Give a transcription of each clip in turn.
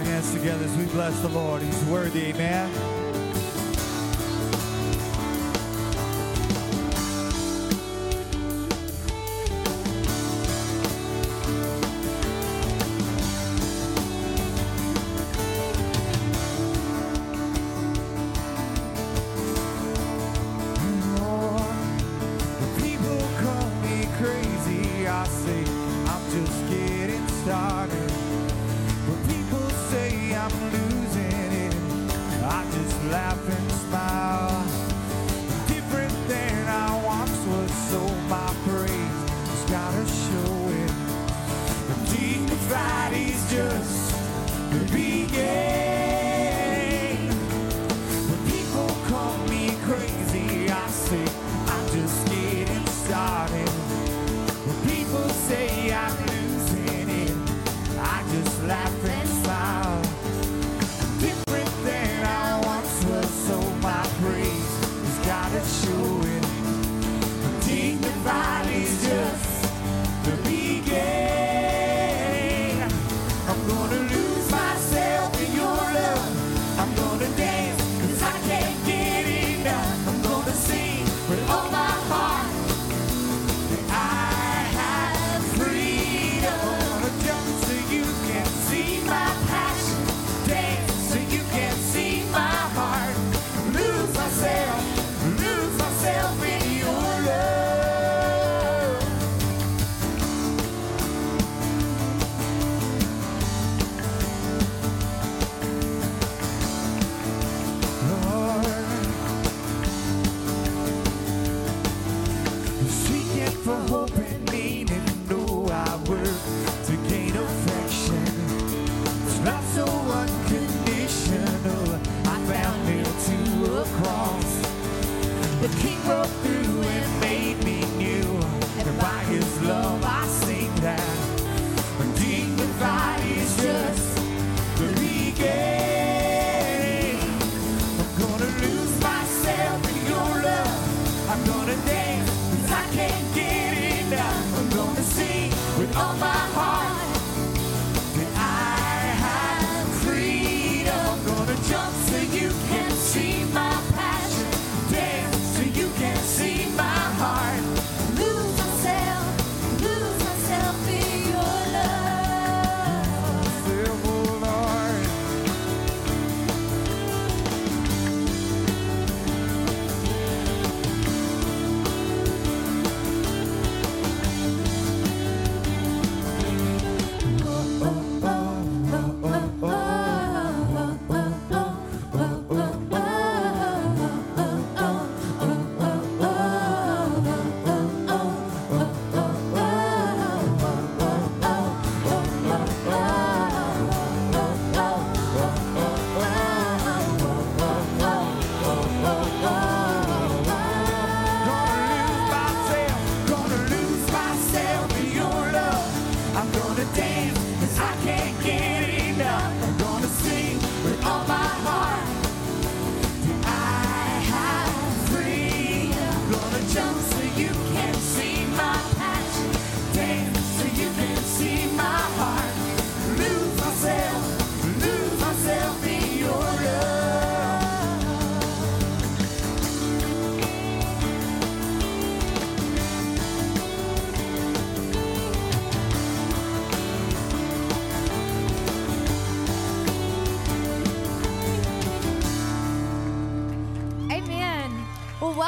our hands together as we bless the Lord. He's worthy, amen.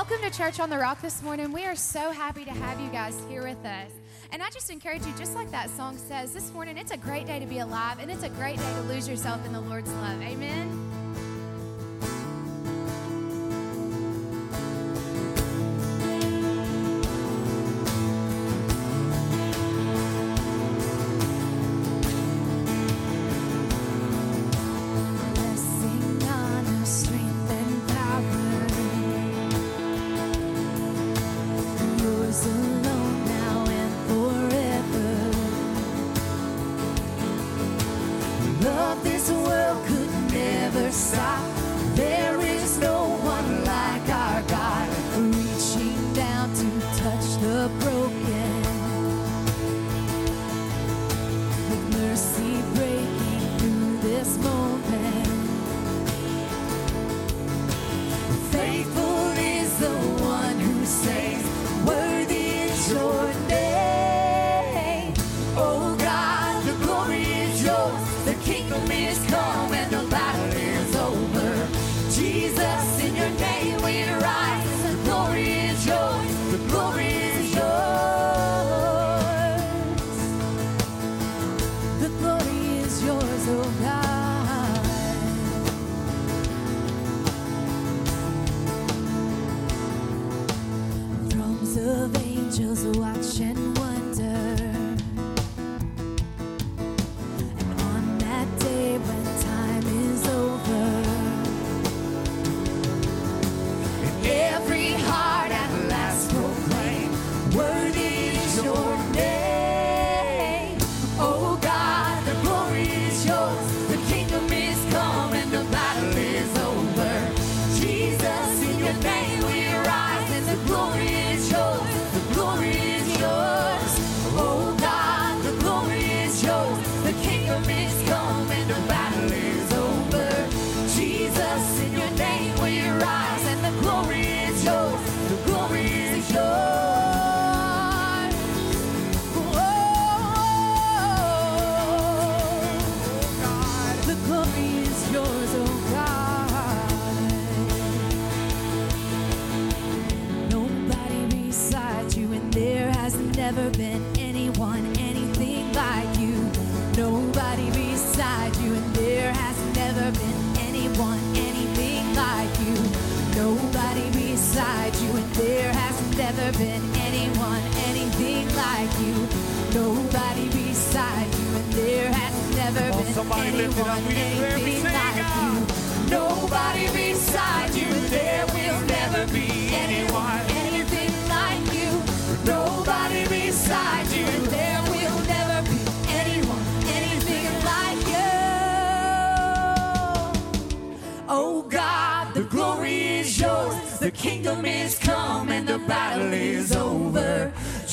Welcome to Church on the Rock this morning. We are so happy to have you guys here with us. And I just encourage you, just like that song says, this morning it's a great day to be alive and it's a great day to lose yourself in the Lord's love. Amen.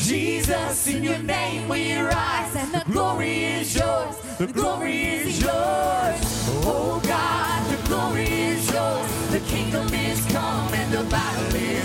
Jesus, in your name we rise, and the glory is yours, the glory is yours. Oh God, the glory is yours, the kingdom is come and the battle is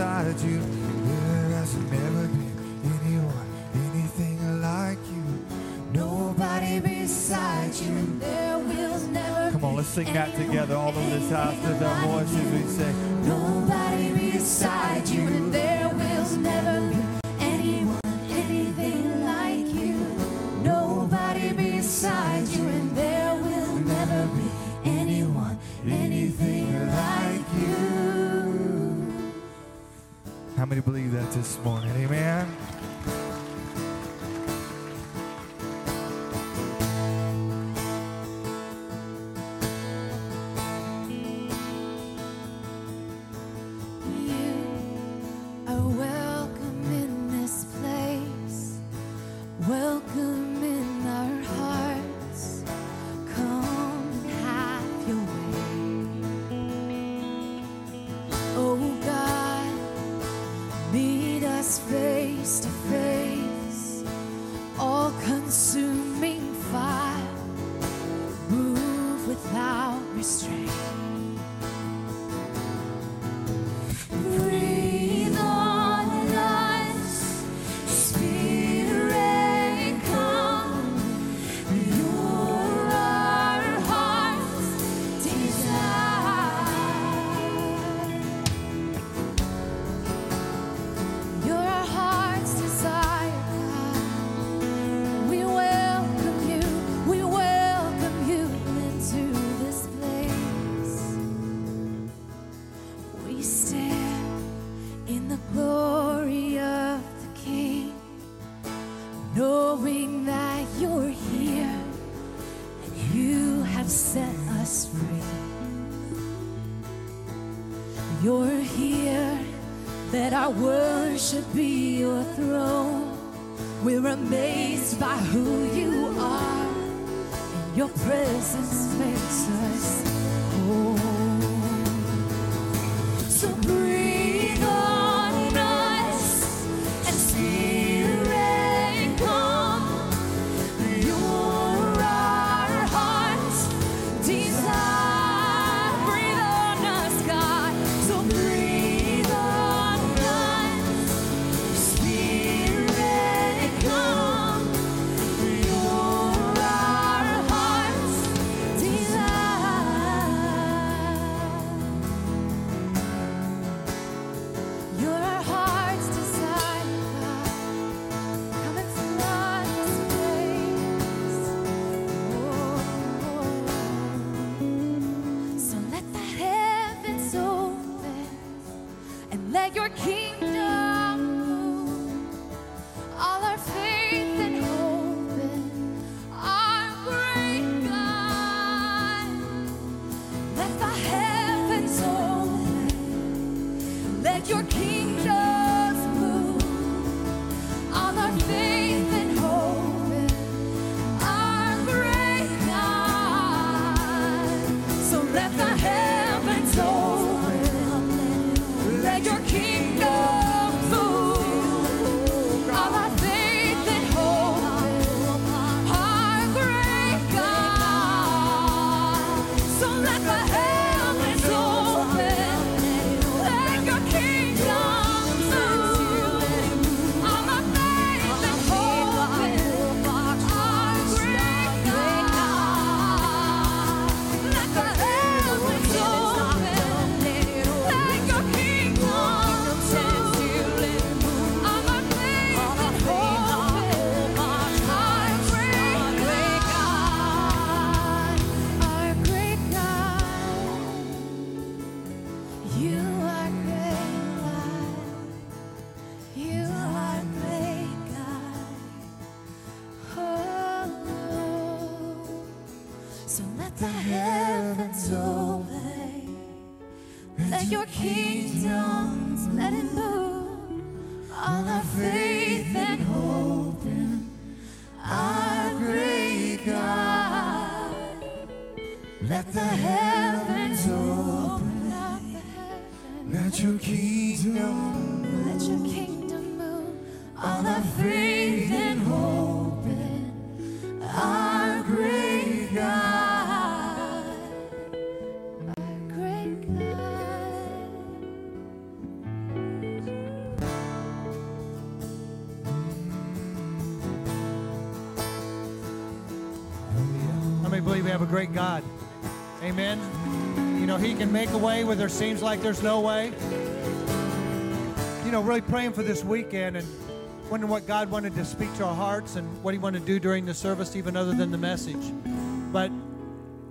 inside you. There has never been anyone, anything like you. Nobody beside you. There will never Come on, let's sing that together. All of this house with our voices, we say, Nobody beside you. There will never be. many believe that this morning? Amen. You're here, that our worship be your throne. We're amazed by who you are, and your presence makes us whole. So can make a way where there seems like there's no way. You know, really praying for this weekend and wondering what God wanted to speak to our hearts and what He wanted to do during the service, even other than the message. But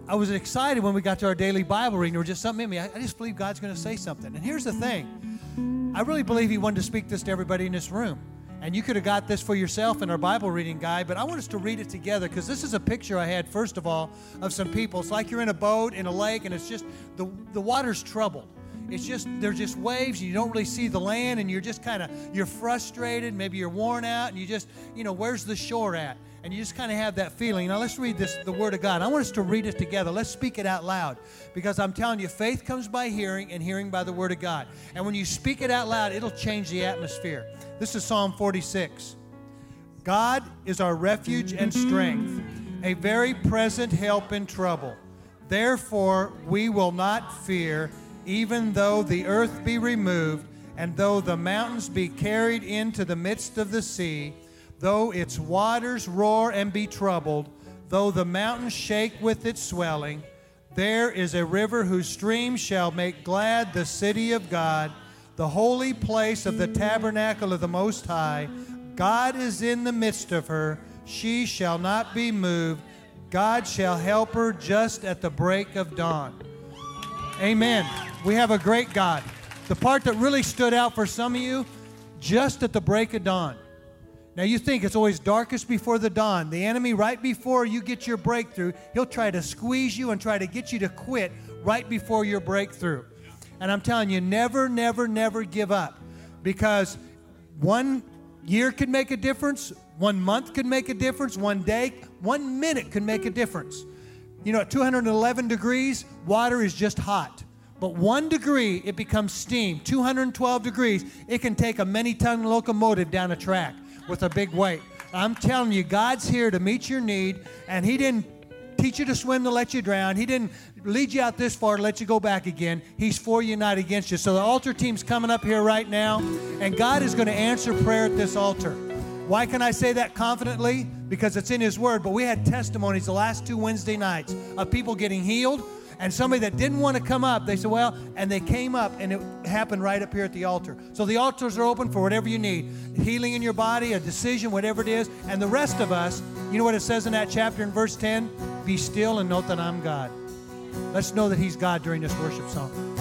I was excited when we got to our daily Bible reading. There was just something in me. I, I just believe God's going to say something. And here's the thing I really believe He wanted to speak this to everybody in this room. And you could have got this for yourself in our Bible reading guide, but I want us to read it together because this is a picture I had, first of all, of some people. It's like you're in a boat in a lake and it's just the, the water's troubled. It's just there's just waves and you don't really see the land and you're just kind of you're frustrated, maybe you're worn out and you just, you know, where's the shore at? And you just kind of have that feeling. Now let's read this the word of God. I want us to read it together. Let's speak it out loud because I'm telling you faith comes by hearing and hearing by the word of God. And when you speak it out loud, it'll change the atmosphere. This is Psalm 46. God is our refuge and strength, a very present help in trouble. Therefore, we will not fear, even though the earth be removed, and though the mountains be carried into the midst of the sea, though its waters roar and be troubled, though the mountains shake with its swelling. There is a river whose streams shall make glad the city of God, the holy place of the tabernacle of the Most High. God is in the midst of her. She shall not be moved. God shall help her just at the break of dawn. Amen. We have a great God. The part that really stood out for some of you, just at the break of dawn. Now you think it's always darkest before the dawn. The enemy, right before you get your breakthrough, he'll try to squeeze you and try to get you to quit right before your breakthrough. And I'm telling you, never, never, never give up because one year could make a difference, one month could make a difference, one day, one minute could make a difference. You know, at 211 degrees, water is just hot. But one degree, it becomes steam. 212 degrees, it can take a many ton locomotive down a track with a big weight. I'm telling you, God's here to meet your need, and He didn't teach you to swim to let you drown. He didn't lead you out this far to let you go back again. He's for you, not against you. So the altar team's coming up here right now, and God is going to answer prayer at this altar. Why can I say that confidently? Because it's in His Word. But we had testimonies the last two Wednesday nights of people getting healed, and somebody that didn't want to come up, they said, Well, and they came up, and it happened right up here at the altar. So the altars are open for whatever you need healing in your body, a decision, whatever it is. And the rest of us, you know what it says in that chapter in verse 10? Be still and know that I'm God. Let's know that He's God during this worship song.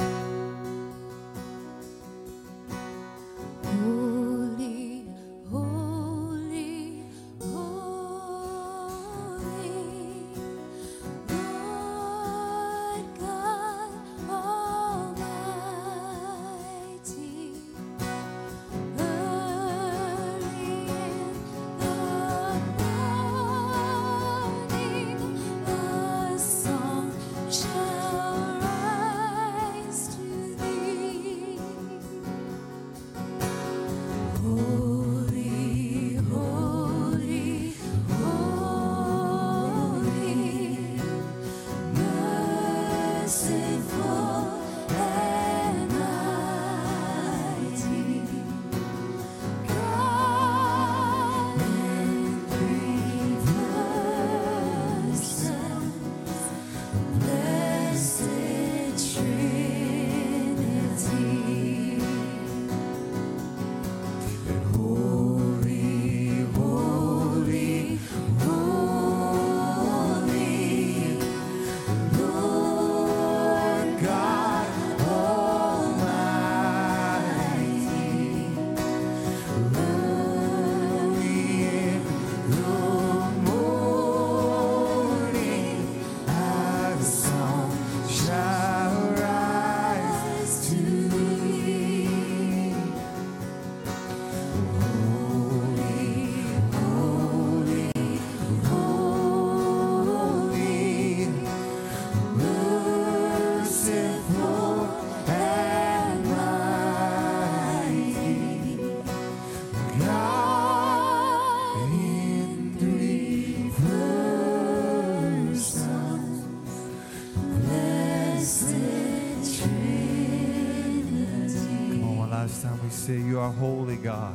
holy God.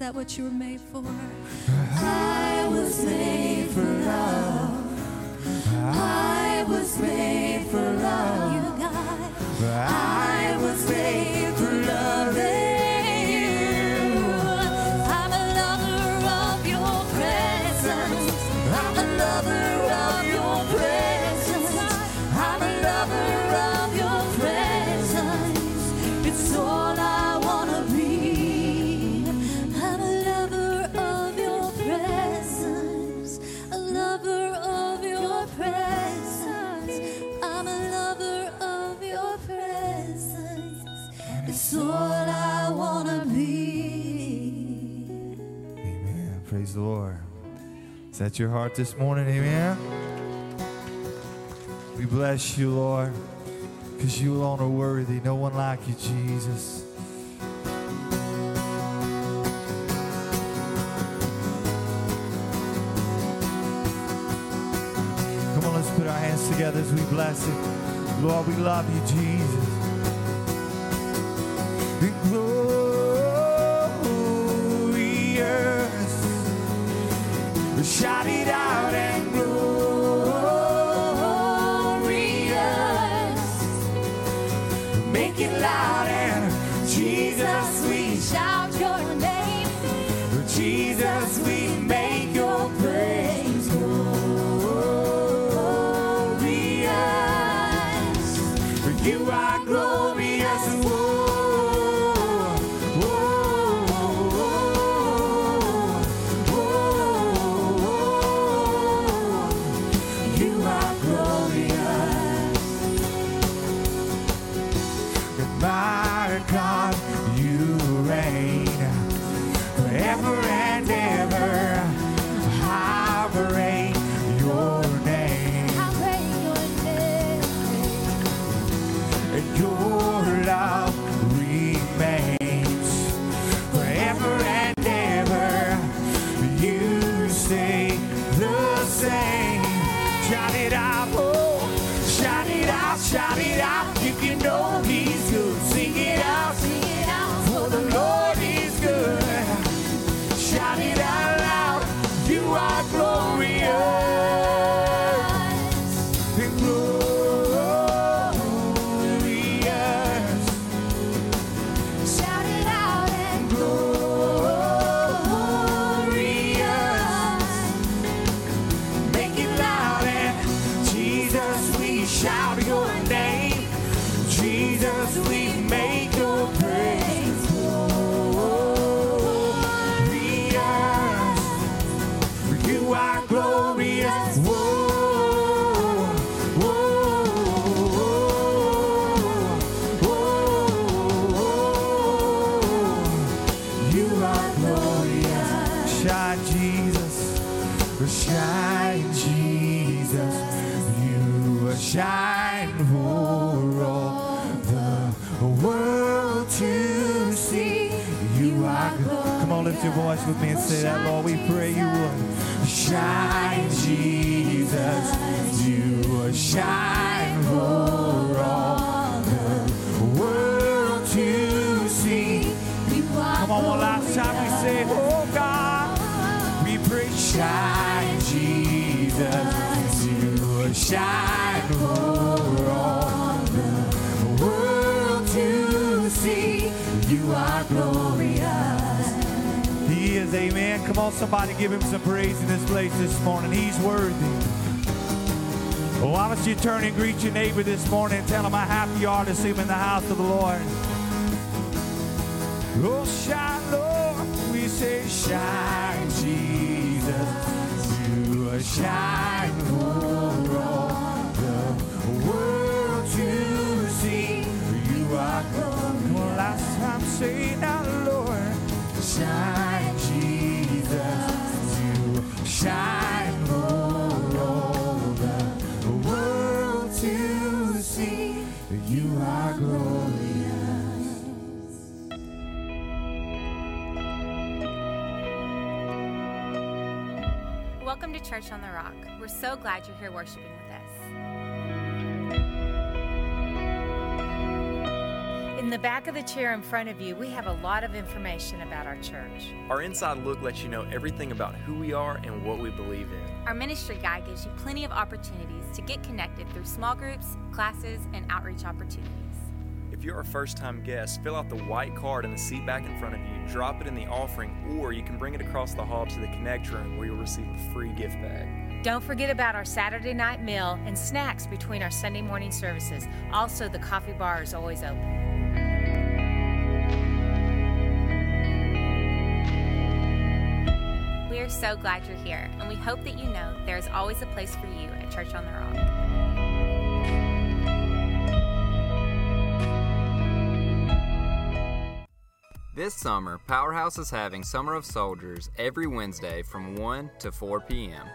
that what you were made for? I was made for love. I was made for love. You, God. I All I want to be. Amen. Praise the Lord. Is that your heart this morning? Amen. We bless you, Lord, because you alone are worthy. No one like you, Jesus. Come on, let's put our hands together as we bless it. Lord, we love you, Jesus. Somebody give him some praise in this place this morning. He's worthy. Oh, well, why don't you turn and greet your neighbor this morning and tell him how happy you are to see him in the house of the Lord. Oh, shine, Lord, we say, shine, Jesus. You shine for all the world to see. You are Come on, last time, say now, Lord, shine, Welcome to Church on the Rock. We're so glad you're here worshiping back of the chair in front of you, we have a lot of information about our church. Our inside look lets you know everything about who we are and what we believe in. Our ministry guide gives you plenty of opportunities to get connected through small groups, classes, and outreach opportunities. If you're a first time guest, fill out the white card in the seat back in front of you, drop it in the offering, or you can bring it across the hall to the Connect room where you'll receive a free gift bag. Don't forget about our Saturday night meal and snacks between our Sunday morning services. Also, the coffee bar is always open. So glad you're here, and we hope that you know there is always a place for you at Church on the Rock. This summer, Powerhouse is having Summer of Soldiers every Wednesday from 1 to 4 p.m.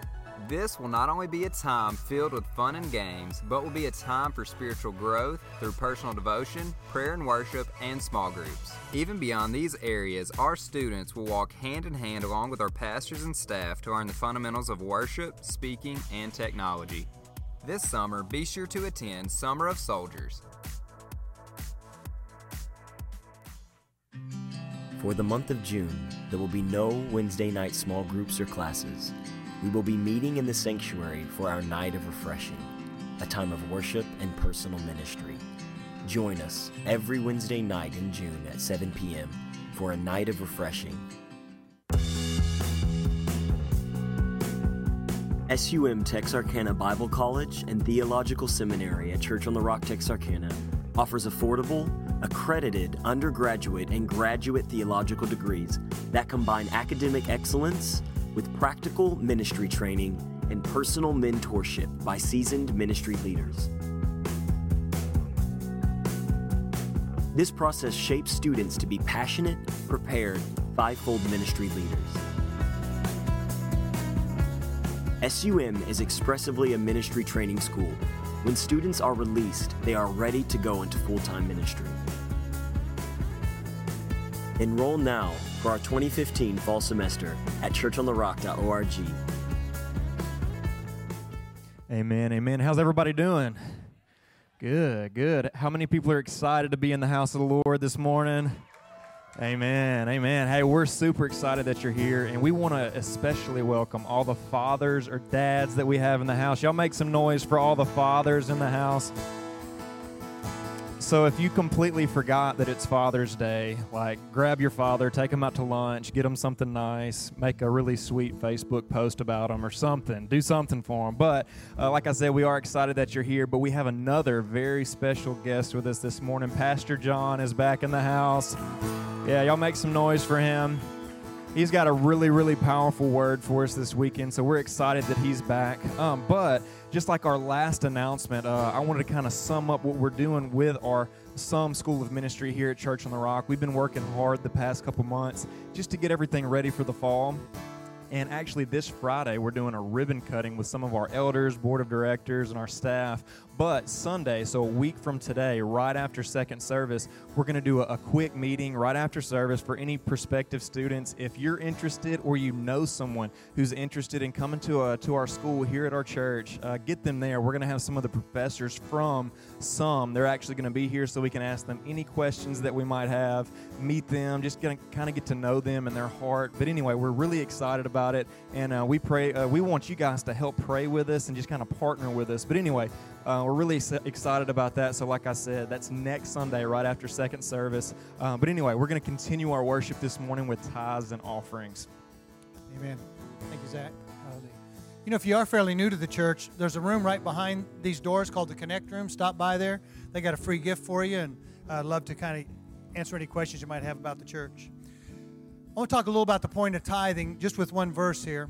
This will not only be a time filled with fun and games, but will be a time for spiritual growth through personal devotion, prayer and worship, and small groups. Even beyond these areas, our students will walk hand in hand along with our pastors and staff to learn the fundamentals of worship, speaking, and technology. This summer, be sure to attend Summer of Soldiers. For the month of June, there will be no Wednesday night small groups or classes. We will be meeting in the sanctuary for our night of refreshing, a time of worship and personal ministry. Join us every Wednesday night in June at 7 p.m. for a night of refreshing. SUM Texarkana Bible College and Theological Seminary at Church on the Rock, Texarkana offers affordable, accredited undergraduate and graduate theological degrees that combine academic excellence with practical ministry training and personal mentorship by seasoned ministry leaders. This process shapes students to be passionate, prepared, fivefold ministry leaders. SUM is expressively a ministry training school. When students are released, they are ready to go into full time ministry. Enroll now for our 2015 fall semester at churchontherock.org. Amen. Amen. How's everybody doing? Good, good. How many people are excited to be in the house of the Lord this morning? Amen. Amen. Hey, we're super excited that you're here, and we want to especially welcome all the fathers or dads that we have in the house. Y'all make some noise for all the fathers in the house. So, if you completely forgot that it's Father's Day, like grab your father, take him out to lunch, get him something nice, make a really sweet Facebook post about him or something. Do something for him. But, uh, like I said, we are excited that you're here, but we have another very special guest with us this morning. Pastor John is back in the house. Yeah, y'all make some noise for him. He's got a really, really powerful word for us this weekend, so we're excited that he's back. Um, but just like our last announcement, uh, I wanted to kind of sum up what we're doing with our Some School of Ministry here at Church on the Rock. We've been working hard the past couple months just to get everything ready for the fall. And actually, this Friday, we're doing a ribbon cutting with some of our elders, board of directors, and our staff. But Sunday, so a week from today, right after second service, we're going to do a, a quick meeting right after service for any prospective students. If you're interested or you know someone who's interested in coming to, a, to our school here at our church, uh, get them there. We're going to have some of the professors from some. They're actually going to be here so we can ask them any questions that we might have, meet them, just going to kind of get to know them and their heart. But anyway, we're really excited about it, and uh, we pray. Uh, we want you guys to help pray with us and just kind of partner with us. But anyway, uh, we're really excited about that. So, like I said, that's next Sunday, right after second service. Uh, but anyway, we're going to continue our worship this morning with tithes and offerings. Amen. Thank you, Zach. You know, if you are fairly new to the church, there's a room right behind these doors called the Connect Room. Stop by there. They got a free gift for you, and I'd love to kind of answer any questions you might have about the church. I want to talk a little about the point of tithing just with one verse here.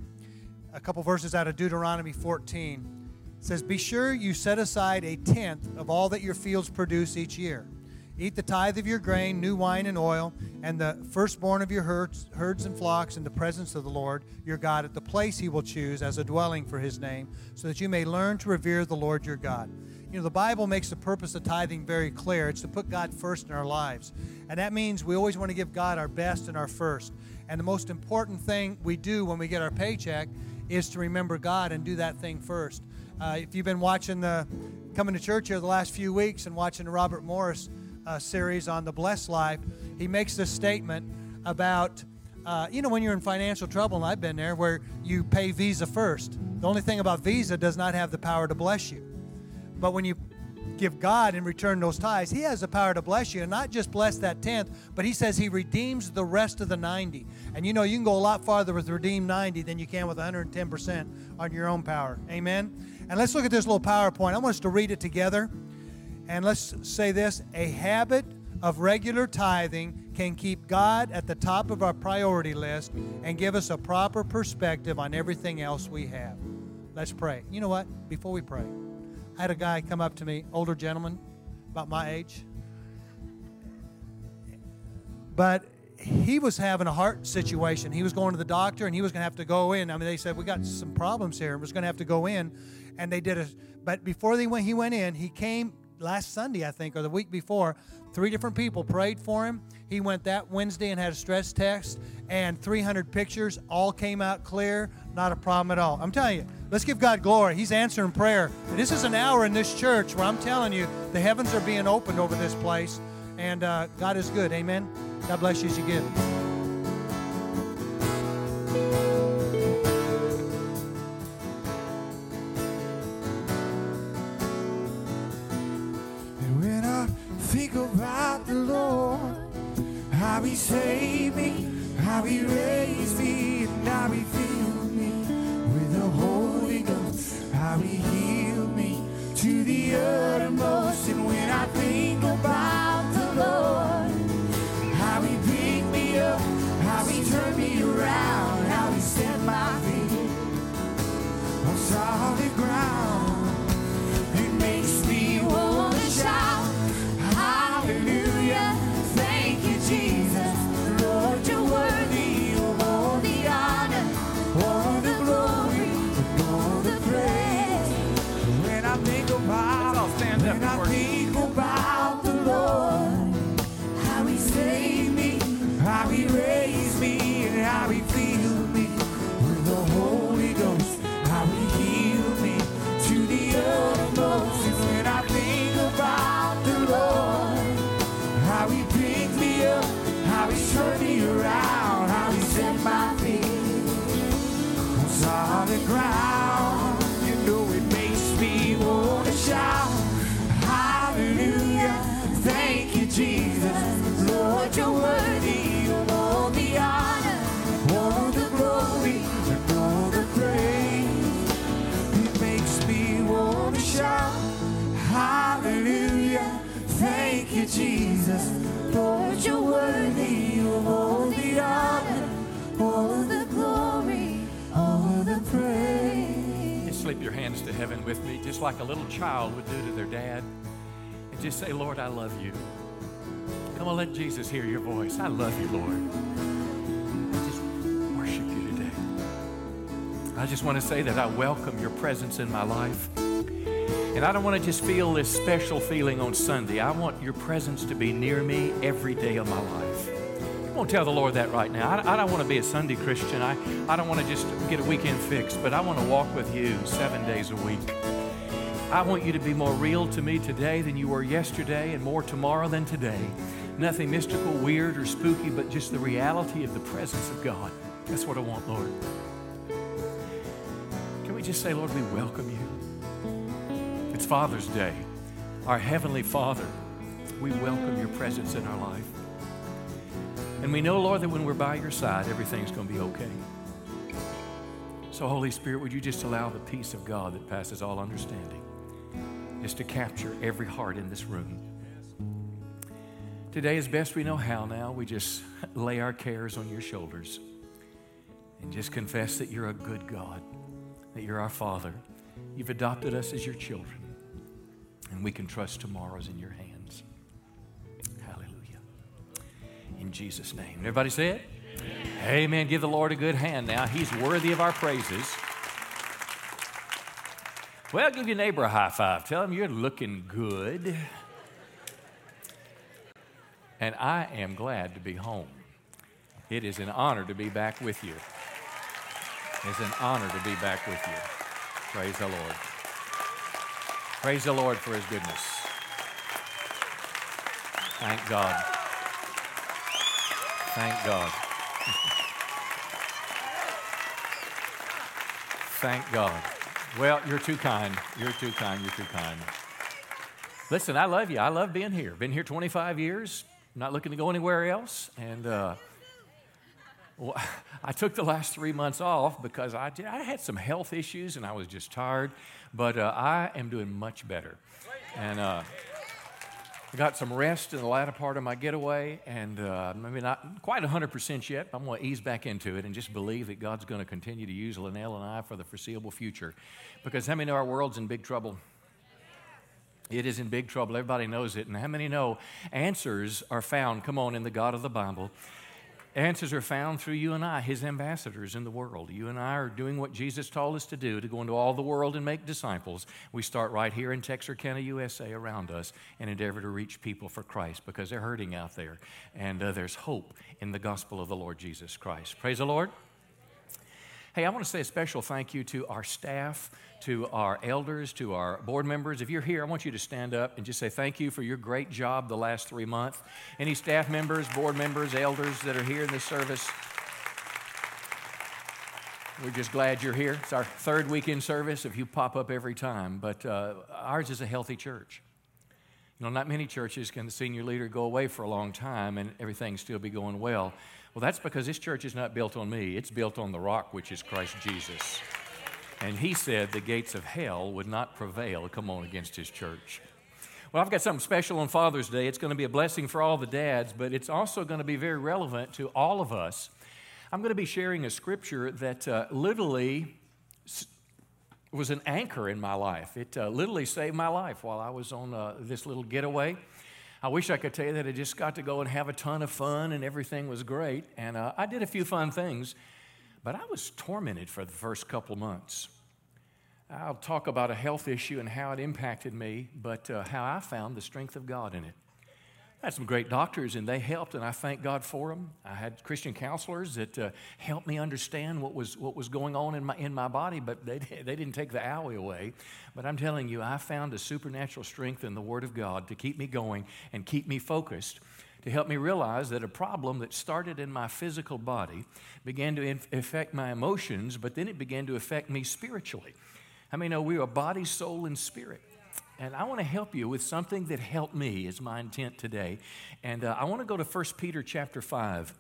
A couple verses out of Deuteronomy 14. Says, Be sure you set aside a tenth of all that your fields produce each year. Eat the tithe of your grain, new wine and oil, and the firstborn of your herds, herds and flocks in the presence of the Lord your God at the place he will choose as a dwelling for his name, so that you may learn to revere the Lord your God. You know, the Bible makes the purpose of tithing very clear. It's to put God first in our lives. And that means we always want to give God our best and our first. And the most important thing we do when we get our paycheck is to remember God and do that thing first. Uh, if you've been watching the coming to church here the last few weeks and watching the Robert Morris uh, series on the blessed life, he makes this statement about uh, you know when you're in financial trouble, and I've been there, where you pay Visa first. The only thing about Visa does not have the power to bless you, but when you give God and return those tithes, He has the power to bless you, and not just bless that tenth, but He says He redeems the rest of the 90. And you know, you can go a lot farther with redeemed 90 than you can with 110% on your own power. Amen? And let's look at this little PowerPoint. I want us to read it together. And let's say this a habit of regular tithing can keep God at the top of our priority list and give us a proper perspective on everything else we have. Let's pray. You know what? Before we pray, I had a guy come up to me, older gentleman, about my age. But he was having a heart situation. He was going to the doctor and he was going to have to go in. I mean, they said, We got some problems here and was going to have to go in. And they did a, but before they went, he went in, he came last Sunday, I think, or the week before. Three different people prayed for him. He went that Wednesday and had a stress test, and 300 pictures all came out clear. Not a problem at all. I'm telling you, let's give God glory. He's answering prayer. This is an hour in this church where I'm telling you, the heavens are being opened over this place, and uh, God is good. Amen. God bless you as you give. And just say, Lord, I love you. Come on, let Jesus hear your voice. I love you, Lord. I just worship you today. I just want to say that I welcome your presence in my life. And I don't want to just feel this special feeling on Sunday. I want your presence to be near me every day of my life. Come on, tell the Lord that right now. I, I don't want to be a Sunday Christian. I, I don't want to just get a weekend fix, but I want to walk with you seven days a week. I want you to be more real to me today than you were yesterday and more tomorrow than today. Nothing mystical, weird, or spooky, but just the reality of the presence of God. That's what I want, Lord. Can we just say, Lord, we welcome you? It's Father's Day. Our Heavenly Father, we welcome your presence in our life. And we know, Lord, that when we're by your side, everything's going to be okay. So, Holy Spirit, would you just allow the peace of God that passes all understanding just to capture every heart in this room? Today, as best we know how now, we just lay our cares on your shoulders and just confess that you're a good God, that you're our Father. You've adopted us as your children, and we can trust tomorrow's in your hands. Hallelujah. In Jesus' name. Everybody say it? Amen. Give the Lord a good hand now. He's worthy of our praises. Well, give your neighbor a high five. Tell him you're looking good. And I am glad to be home. It is an honor to be back with you. It's an honor to be back with you. Praise the Lord. Praise the Lord for his goodness. Thank God. Thank God. Thank God. Well, you're too kind. You're too kind. You're too kind. Listen, I love you. I love being here. Been here 25 years. Not looking to go anywhere else. And uh, well, I took the last three months off because I, did, I had some health issues and I was just tired. But uh, I am doing much better. And uh, I got some rest in the latter part of my getaway, and uh, maybe not quite 100% yet. but I'm going to ease back into it and just believe that God's going to continue to use Linnell and I for the foreseeable future. Because how many know our world's in big trouble? It is in big trouble. Everybody knows it. And how many know answers are found, come on, in the God of the Bible? Answers are found through you and I, his ambassadors in the world. You and I are doing what Jesus told us to do to go into all the world and make disciples. We start right here in Texarkana, USA, around us, and endeavor to reach people for Christ because they're hurting out there. And uh, there's hope in the gospel of the Lord Jesus Christ. Praise the Lord. Hey, I want to say a special thank you to our staff, to our elders, to our board members. If you're here, I want you to stand up and just say thank you for your great job the last three months. Any staff members, board members, elders that are here in this service, we're just glad you're here. It's our third weekend service. If you pop up every time, but uh, ours is a healthy church. You know, not many churches can the senior leader go away for a long time and everything still be going well. Well, that's because this church is not built on me, it's built on the rock, which is Christ Jesus. And he said the gates of hell would not prevail, come on, against his church. Well, I've got something special on Father's Day. It's going to be a blessing for all the dads, but it's also going to be very relevant to all of us. I'm going to be sharing a scripture that uh, literally was an anchor in my life. It uh, literally saved my life while I was on uh, this little getaway. I wish I could tell you that I just got to go and have a ton of fun and everything was great. And uh, I did a few fun things, but I was tormented for the first couple months. I'll talk about a health issue and how it impacted me, but uh, how I found the strength of God in it. I had some great doctors, and they helped, and I thank God for them. I had Christian counselors that uh, helped me understand what was, what was going on in my, in my body, but they, they didn't take the owie away. But I'm telling you, I found a supernatural strength in the Word of God to keep me going and keep me focused to help me realize that a problem that started in my physical body began to affect my emotions, but then it began to affect me spiritually. I mean, know we are body, soul, and spirit. And I want to help you with something that helped me, is my intent today. And uh, I want to go to 1 Peter chapter 5.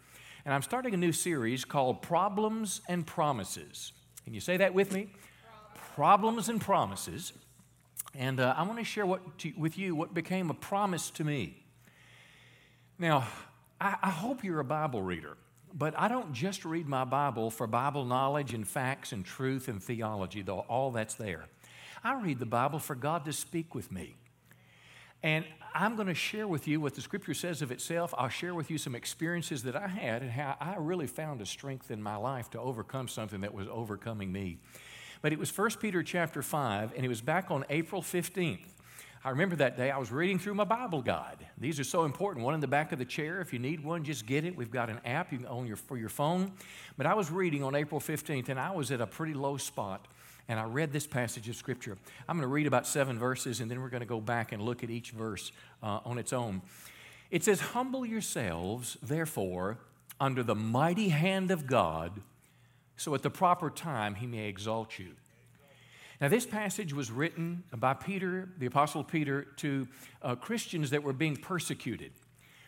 And I'm starting a new series called Problems and Promises. Can you say that with me? Problems and Promises. And uh, I want to share what to, with you what became a promise to me. Now, I, I hope you're a Bible reader, but I don't just read my Bible for Bible knowledge and facts and truth and theology, though all that's there. I read the Bible for God to speak with me. And I'm going to share with you what the scripture says of itself. I'll share with you some experiences that I had and how I really found a strength in my life to overcome something that was overcoming me. But it was 1 Peter chapter 5, and it was back on April 15th. I remember that day I was reading through my Bible guide. These are so important. One in the back of the chair. If you need one, just get it. We've got an app own your, for your phone. But I was reading on April 15th, and I was at a pretty low spot and I read this passage of Scripture. I'm going to read about seven verses, and then we're going to go back and look at each verse uh, on its own. It says, Humble yourselves, therefore, under the mighty hand of God, so at the proper time he may exalt you. Now, this passage was written by Peter, the Apostle Peter, to uh, Christians that were being persecuted.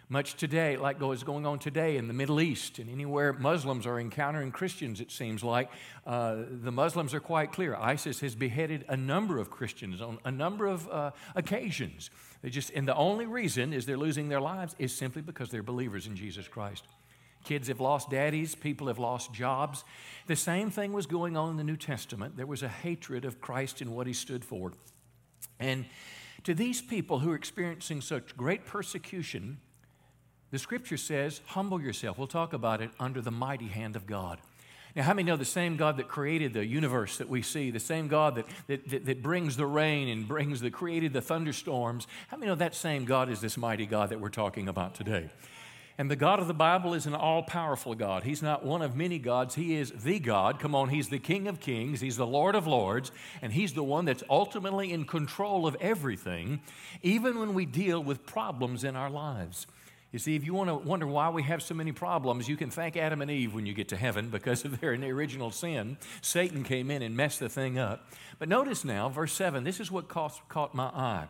Much today, like is going on today in the Middle East and anywhere Muslims are encountering Christians, it seems like, uh, the Muslims are quite clear. ISIS has beheaded a number of Christians on a number of uh, occasions. They just, and the only reason is they're losing their lives is simply because they're believers in Jesus Christ. Kids have lost daddies, people have lost jobs. The same thing was going on in the New Testament. There was a hatred of Christ and what he stood for. And to these people who are experiencing such great persecution, the scripture says, humble yourself. We'll talk about it under the mighty hand of God. Now, how many know the same God that created the universe that we see, the same God that, that, that, that, brings the rain and brings the created the thunderstorms? How many know that same God is this mighty God that we're talking about today? And the God of the Bible is an all powerful God. He's not one of many gods. He is the God. Come on, He's the King of kings. He's the Lord of lords. And He's the one that's ultimately in control of everything, even when we deal with problems in our lives. You see, if you want to wonder why we have so many problems, you can thank Adam and Eve when you get to heaven because of their original sin. Satan came in and messed the thing up. But notice now, verse 7, this is what caught, caught my eye.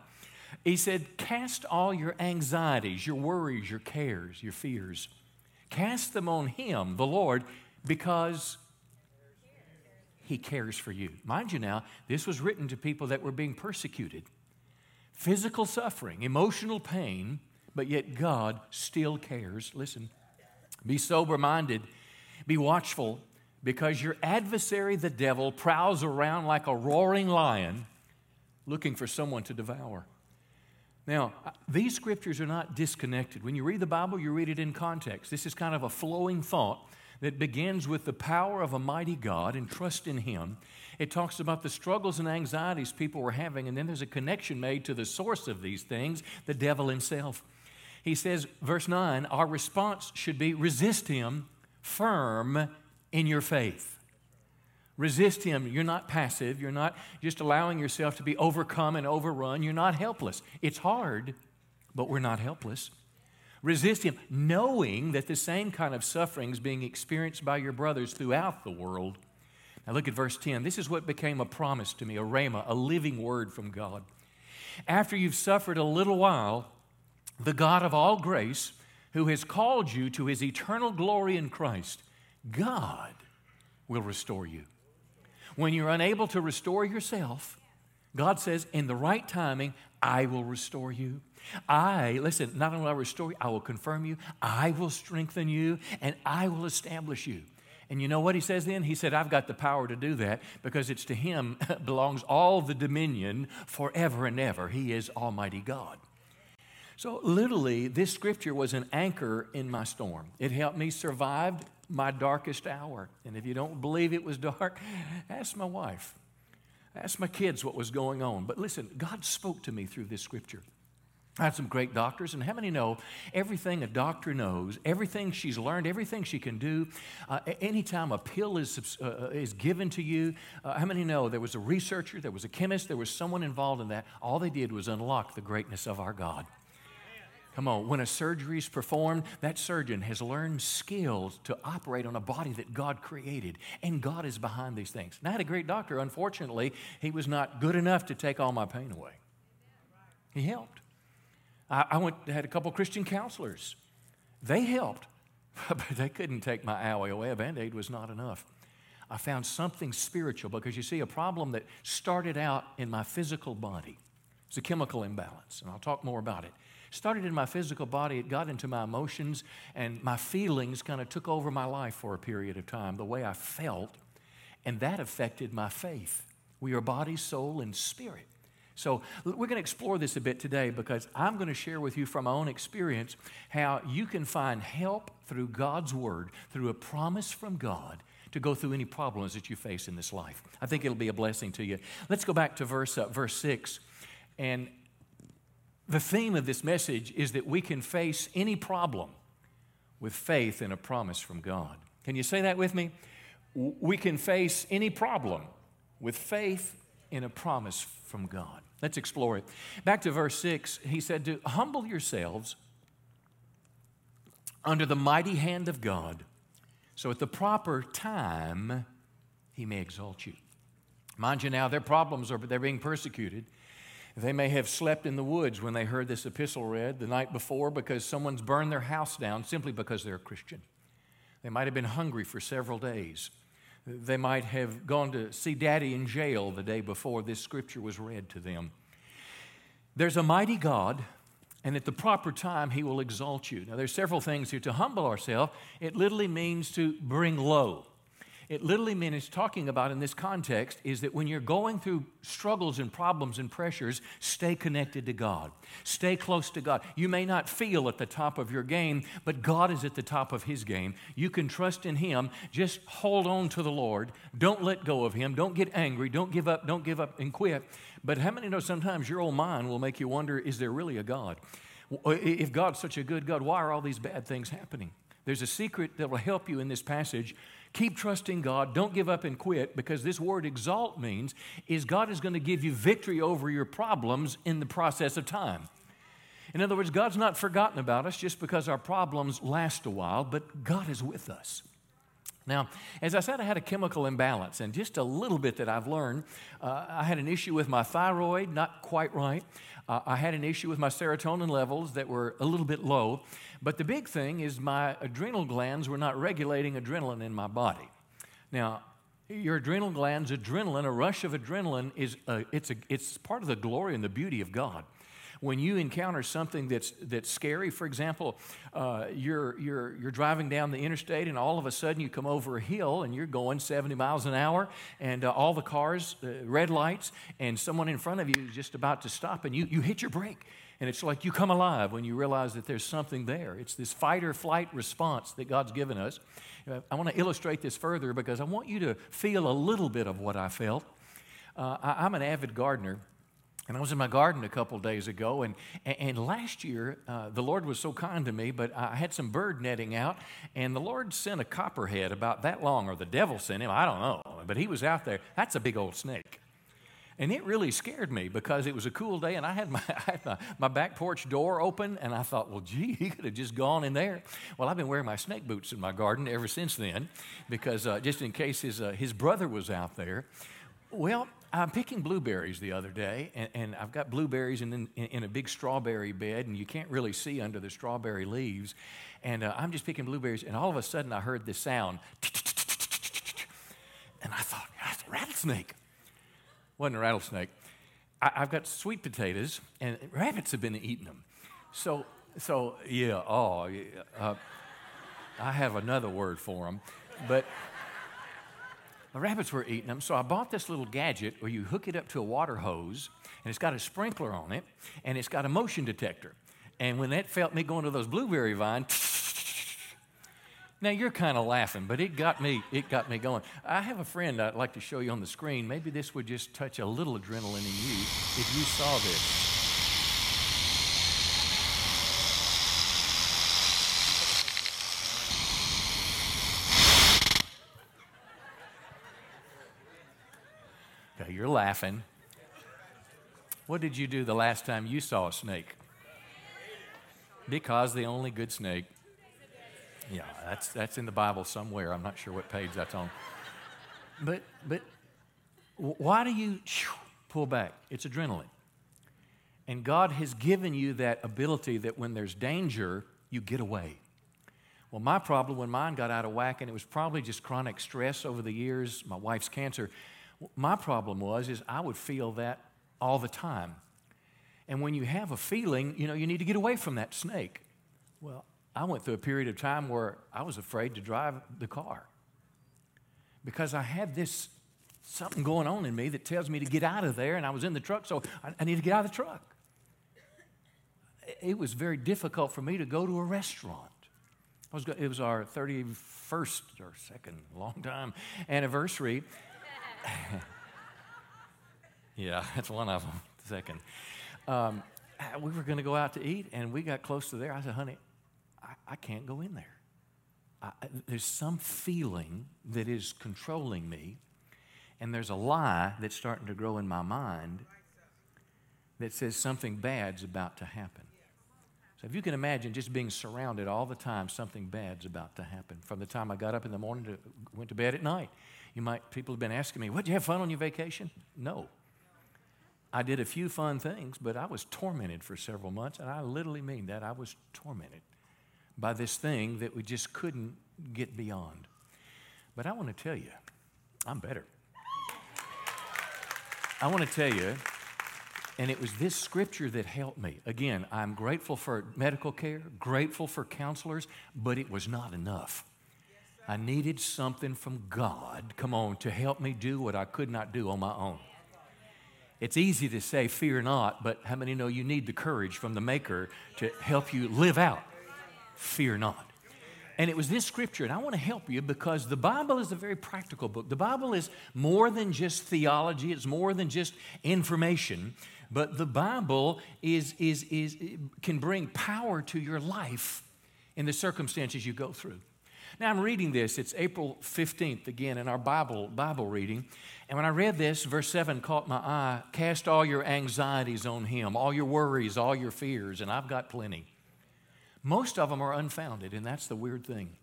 He said, Cast all your anxieties, your worries, your cares, your fears, cast them on Him, the Lord, because He cares for you. Mind you now, this was written to people that were being persecuted. Physical suffering, emotional pain, but yet God still cares. Listen, be sober minded, be watchful, because your adversary, the devil, prowls around like a roaring lion looking for someone to devour. Now, these scriptures are not disconnected. When you read the Bible, you read it in context. This is kind of a flowing thought that begins with the power of a mighty God and trust in Him. It talks about the struggles and anxieties people were having, and then there's a connection made to the source of these things, the devil himself. He says, verse 9, our response should be resist Him firm in your faith. Resist him. You're not passive. You're not just allowing yourself to be overcome and overrun. You're not helpless. It's hard, but we're not helpless. Resist him, knowing that the same kind of suffering is being experienced by your brothers throughout the world. Now look at verse 10. This is what became a promise to me, a rhema, a living word from God. After you've suffered a little while, the God of all grace, who has called you to his eternal glory in Christ, God will restore you. When you're unable to restore yourself, God says, in the right timing, I will restore you. I, listen, not only will I restore you, I will confirm you, I will strengthen you, and I will establish you. And you know what he says then? He said, I've got the power to do that because it's to him belongs all the dominion forever and ever. He is Almighty God. So, literally, this scripture was an anchor in my storm. It helped me survive my darkest hour. And if you don't believe it was dark, ask my wife. Ask my kids what was going on. But listen, God spoke to me through this scripture. I had some great doctors, and how many know everything a doctor knows, everything she's learned, everything she can do? Uh, anytime a pill is, uh, is given to you, uh, how many know there was a researcher, there was a chemist, there was someone involved in that? All they did was unlock the greatness of our God. Come on, when a surgery is performed, that surgeon has learned skills to operate on a body that God created, and God is behind these things. And I had a great doctor. Unfortunately, he was not good enough to take all my pain away. He helped. I, I went had a couple Christian counselors. They helped, but they couldn't take my owie away. A band aid was not enough. I found something spiritual because you see, a problem that started out in my physical body. It's a chemical imbalance, and I'll talk more about it started in my physical body, it got into my emotions, and my feelings kind of took over my life for a period of time, the way I felt, and that affected my faith. We are body, soul, and spirit. So, we're going to explore this a bit today because I'm going to share with you from my own experience how you can find help through God's Word, through a promise from God to go through any problems that you face in this life. I think it'll be a blessing to you. Let's go back to verse, uh, verse 6. And the theme of this message is that we can face any problem with faith in a promise from God. Can you say that with me? We can face any problem with faith in a promise from God. Let's explore it. Back to verse 6, he said to humble yourselves under the mighty hand of God, so at the proper time he may exalt you. Mind you now, their problems are they're being persecuted. They may have slept in the woods when they heard this epistle read the night before because someone's burned their house down simply because they're a Christian. They might have been hungry for several days. They might have gone to see daddy in jail the day before this scripture was read to them. There's a mighty God, and at the proper time, he will exalt you. Now, there's several things here. To humble ourselves, it literally means to bring low. It literally means talking about in this context is that when you're going through struggles and problems and pressures, stay connected to God. Stay close to God. You may not feel at the top of your game, but God is at the top of his game. You can trust in him. Just hold on to the Lord. Don't let go of him. Don't get angry. Don't give up. Don't give up and quit. But how many know sometimes your old mind will make you wonder is there really a God? If God's such a good God, why are all these bad things happening? There's a secret that will help you in this passage Keep trusting God. Don't give up and quit because this word exalt means is God is going to give you victory over your problems in the process of time. In other words, God's not forgotten about us just because our problems last a while, but God is with us. Now, as I said, I had a chemical imbalance, and just a little bit that I've learned. Uh, I had an issue with my thyroid, not quite right. Uh, I had an issue with my serotonin levels that were a little bit low. But the big thing is my adrenal glands were not regulating adrenaline in my body. Now, your adrenal glands, adrenaline, a rush of adrenaline is a, it's, a, it's part of the glory and the beauty of God when you encounter something that's, that's scary, for example, uh, you're, you're, you're driving down the interstate and all of a sudden you come over a hill and you're going 70 miles an hour and uh, all the cars, uh, red lights, and someone in front of you is just about to stop and you, you hit your brake And it's like you come alive when you realize that there's something there. It's this fight or flight response that God's given us. Uh, I want to illustrate this further because I want you to feel a little bit of what I felt. Uh, I, I'm an avid gardener. And I was in my garden a couple days ago, and, and last year, uh, the Lord was so kind to me, but I had some bird netting out, and the Lord sent a copperhead about that long, or the devil sent him, I don't know, but he was out there. That's a big old snake. And it really scared me because it was a cool day and I had my, I had my, my, back porch door open and I thought, well, gee, he could have just gone in there. Well, I've been wearing my snake boots in my garden ever since then because uh, just in case his, uh, his brother was out there. Well, I'm picking blueberries the other day, and, and I've got blueberries in, in, in, a big strawberry bed, and you can't really see under the strawberry leaves. And uh, I'm just picking blueberries, and all of a sudden I heard this sound. And I thought, that's a rattlesnake. Wasn't a rattlesnake. I, have got sweet potatoes, and rabbits have been eating them. So, so yeah, oh, yeah, uh, I have another word for them. But the rabbits were eating them. So I bought this little gadget where you hook it up to a water hose, and it's got a sprinkler on it, and it's got a motion detector. And when that felt me going to those blueberry vines, now you're kind of laughing, but it got me. It got me going. I have a friend I'd like to show you on the screen. Maybe this would just touch a little adrenaline in you if you saw this. You're laughing. What did you do the last time you saw a snake? Because the only good snake. Yeah, that's, that's in the Bible somewhere. I'm not sure what page that's on. But, but why do you pull back? It's adrenaline. And God has given you that ability that when there's danger, you get away. Well, my problem when mine got out of whack, and it was probably just chronic stress over the years, my wife's cancer, my problem was is I would feel that all the time. And when you have a feeling, you know, you need to get away from that snake. Well, I went through a period of time where I was afraid to drive the car because I had this something going on in me that tells me to get out of there, and I was in the truck, so I, I need to get out of the truck. It was very difficult for me to go to a restaurant. Was, it was our 31st or second long time anniversary, yeah, that's one of them. Second. Um, we were going to go out to eat, and we got close to there. I said, honey, I, I can't go in there. I, there's some feeling that is controlling me, and there's a lie that's starting to grow in my mind that says something bad's about to happen. So if you can imagine just being surrounded all the time, something bad's about to happen. From the time I got up in the morning to went to bed at night, you might, people have been asking me, what, did you have fun on your vacation? No. I did a few fun things, but I was tormented for several months, and I literally mean that. I was tormented by this thing that we just couldn't get beyond. But I want to tell you, I'm better. I want to tell you, and it was this scripture that helped me. Again, I'm grateful for medical care, grateful for counselors, but it was not enough. I needed something from God, come on, to help me do what I could not do on my own. It's easy to say, fear not, but how many know you need the courage from the Maker to help you live out? Fear not. And it was this scripture, and I want to help you because the Bible is a very practical book. The Bible is more than just theology, it's more than just information, but the Bible is, is, is, can bring power to your life in the circumstances you go through. Now I'm reading this. It's April 15th again in our Bible Bible reading. And when I read this, verse 7 caught my eye. Cast all your anxieties on him, all your worries, all your fears, and I've got plenty. Most of them are unfounded, and that's the weird thing.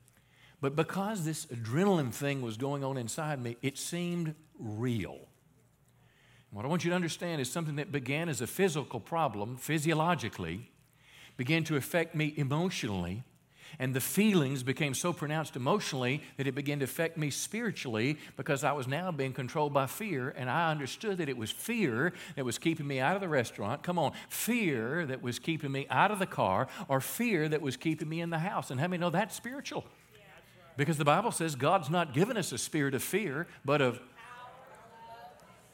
But because this adrenaline thing was going on inside me, it seemed real. What I want you to understand is something that began as a physical problem, physiologically, began to affect me emotionally, and the feelings became so pronounced emotionally that it began to affect me spiritually because I was now being controlled by fear. And I understood that it was fear that was keeping me out of the restaurant. Come on, fear that was keeping me out of the car, or fear that was keeping me in the house. And how many know that's spiritual? Because the Bible says God's not given us a spirit of fear, but of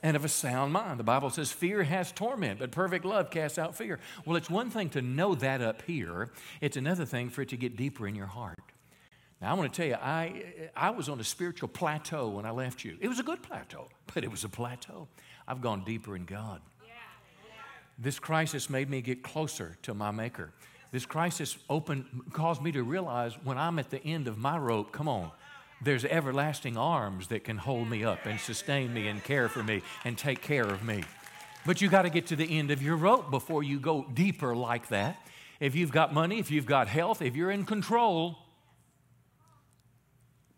and of a sound mind. The Bible says fear has torment, but perfect love casts out fear. Well, it's one thing to know that up here, it's another thing for it to get deeper in your heart. Now, I want to tell you, I, I was on a spiritual plateau when I left you. It was a good plateau, but it was a plateau. I've gone deeper in God. This crisis made me get closer to my Maker. This crisis opened, caused me to realize when I'm at the end of my rope, come on, there's everlasting arms that can hold me up and sustain me and care for me and take care of me. But you got to get to the end of your rope before you go deeper like that. If you've got money, if you've got health, if you're in control,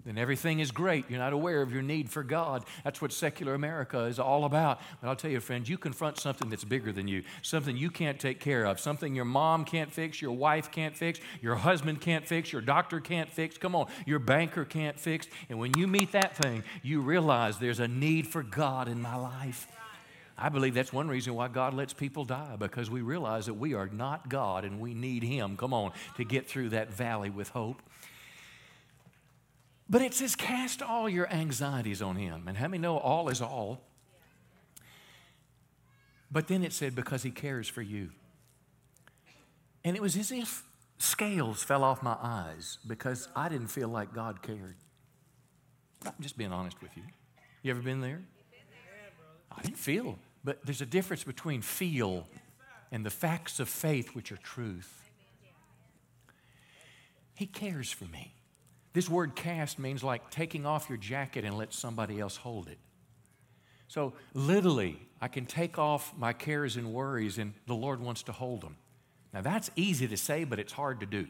then everything is great. You're not aware of your need for God. That's what secular America is all about. But I'll tell you, friends, you confront something that's bigger than you, something you can't take care of, something your mom can't fix, your wife can't fix, your husband can't fix, your doctor can't fix. Come on, your banker can't fix. And when you meet that thing, you realize there's a need for God in my life. I believe that's one reason why God lets people die because we realize that we are not God and we need Him, come on, to get through that valley with hope. But it says, cast all your anxieties on him. And how many know all is all? But then it said, because he cares for you. And it was as if scales fell off my eyes because I didn't feel like God cared. I'm just being honest with you. You ever been there? I didn't feel. But there's a difference between feel and the facts of faith, which are truth. He cares for me. This word cast means like taking off your jacket and let somebody else hold it. So, literally, I can take off my cares and worries, and the Lord wants to hold them. Now, that's easy to say, but it's hard to do.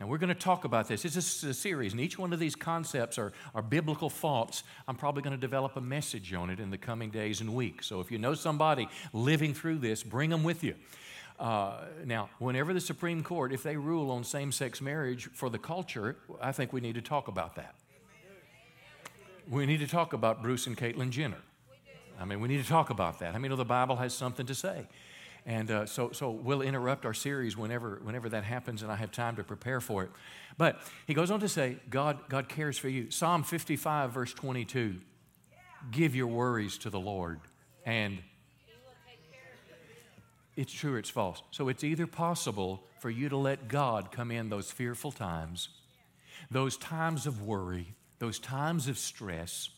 Now, we're going to talk about this. This is a series, and each one of these concepts are, are biblical thoughts. I'm probably going to develop a message on it in the coming days and weeks. So, if you know somebody living through this, bring them with you. Uh, now, whenever the Supreme Court, if they rule on same sex marriage for the culture, I think we need to talk about that. We need to talk about Bruce and Caitlyn Jenner. I mean, we need to talk about that. I mean, the Bible has something to say. And uh, so, so we'll interrupt our series whenever, whenever that happens and I have time to prepare for it. But he goes on to say, God, God cares for you. Psalm 55, verse 22 Give your worries to the Lord, and it's true or it's false. So it's either possible for you to let God come in those fearful times, those times of worry, those times of stress.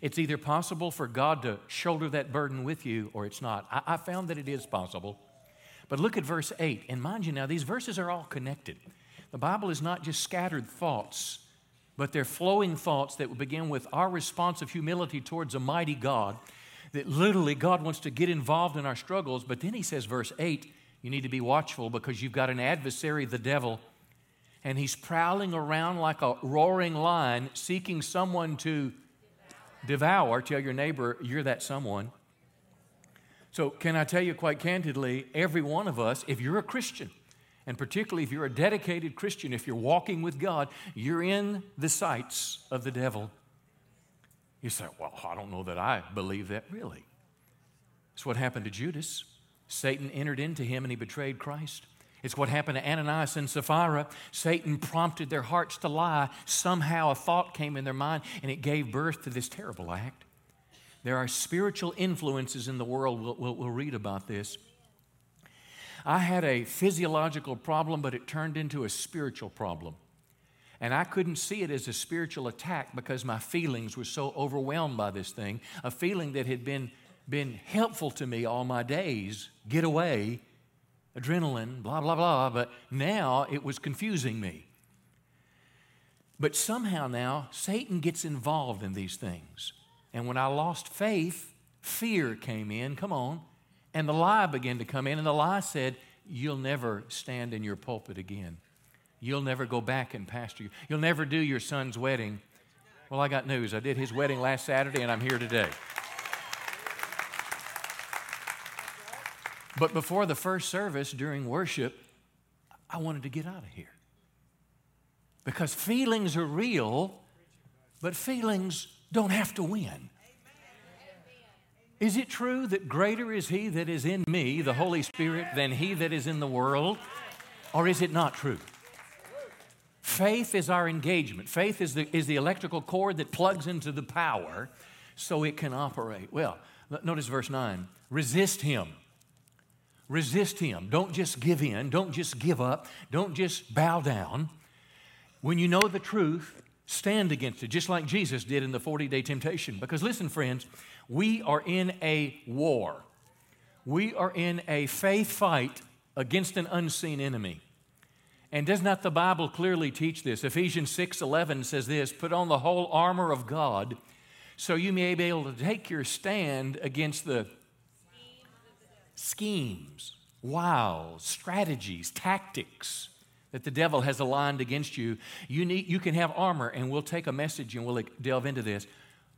It's either possible for God to shoulder that burden with you or it's not. I, I found that it is possible. But look at verse 8. And mind you now, these verses are all connected. The Bible is not just scattered thoughts, but they're flowing thoughts that begin with our response of humility towards a mighty God that literally God wants to get involved in our struggles. But then he says, verse 8, you need to be watchful because you've got an adversary, the devil, and he's prowling around like a roaring lion, seeking someone to devour. Tell your neighbor, you're that someone. So, can I tell you quite candidly, every one of us, if you're a Christian, and particularly if you're a dedicated Christian, if you're walking with God, you're in the sights of the devil. You say, Well, I don't know that I believe that really. It's what happened to Judas. Satan entered into him and he betrayed Christ. It's what happened to Ananias and Sapphira. Satan prompted their hearts to lie. Somehow a thought came in their mind and it gave birth to this terrible act. There are spiritual influences in the world. We'll, we'll, we'll read about this. I had a physiological problem, but it turned into a spiritual problem. And I couldn't see it as a spiritual attack because my feelings were so overwhelmed by this thing. A feeling that had been, been helpful to me all my days get away, adrenaline, blah, blah, blah. But now it was confusing me. But somehow now, Satan gets involved in these things. And when I lost faith, fear came in, come on, and the lie began to come in. And the lie said, You'll never stand in your pulpit again. You'll never go back and pastor. you. You'll never do your son's wedding. Well, I got news. I did his wedding last Saturday, and I'm here today. But before the first service during worship, I wanted to get out of here. Because feelings are real, but feelings don't have to win. Is it true that greater is He that is in me, the Holy Spirit, than He that is in the world? Or is it not true? Faith is our engagement. Faith is the, is the electrical cord that plugs into the power so it can operate. Well, Notice verse 9 resist him. Resist him. Don't just give in. Don't just give up. Don't just bow down. When you know the truth, stand against it, just like Jesus did in the 40 day temptation. Because listen, friends, we are in a war. We are in a faith fight against an unseen enemy. And does not the Bible clearly teach this? Ephesians 6 11 says this Put on the whole armor of God so you may be able to take your stand against the schemes, wiles, strategies, tactics that the devil has aligned against you. You, need, you can have armor, and we'll take a message and we'll delve into this.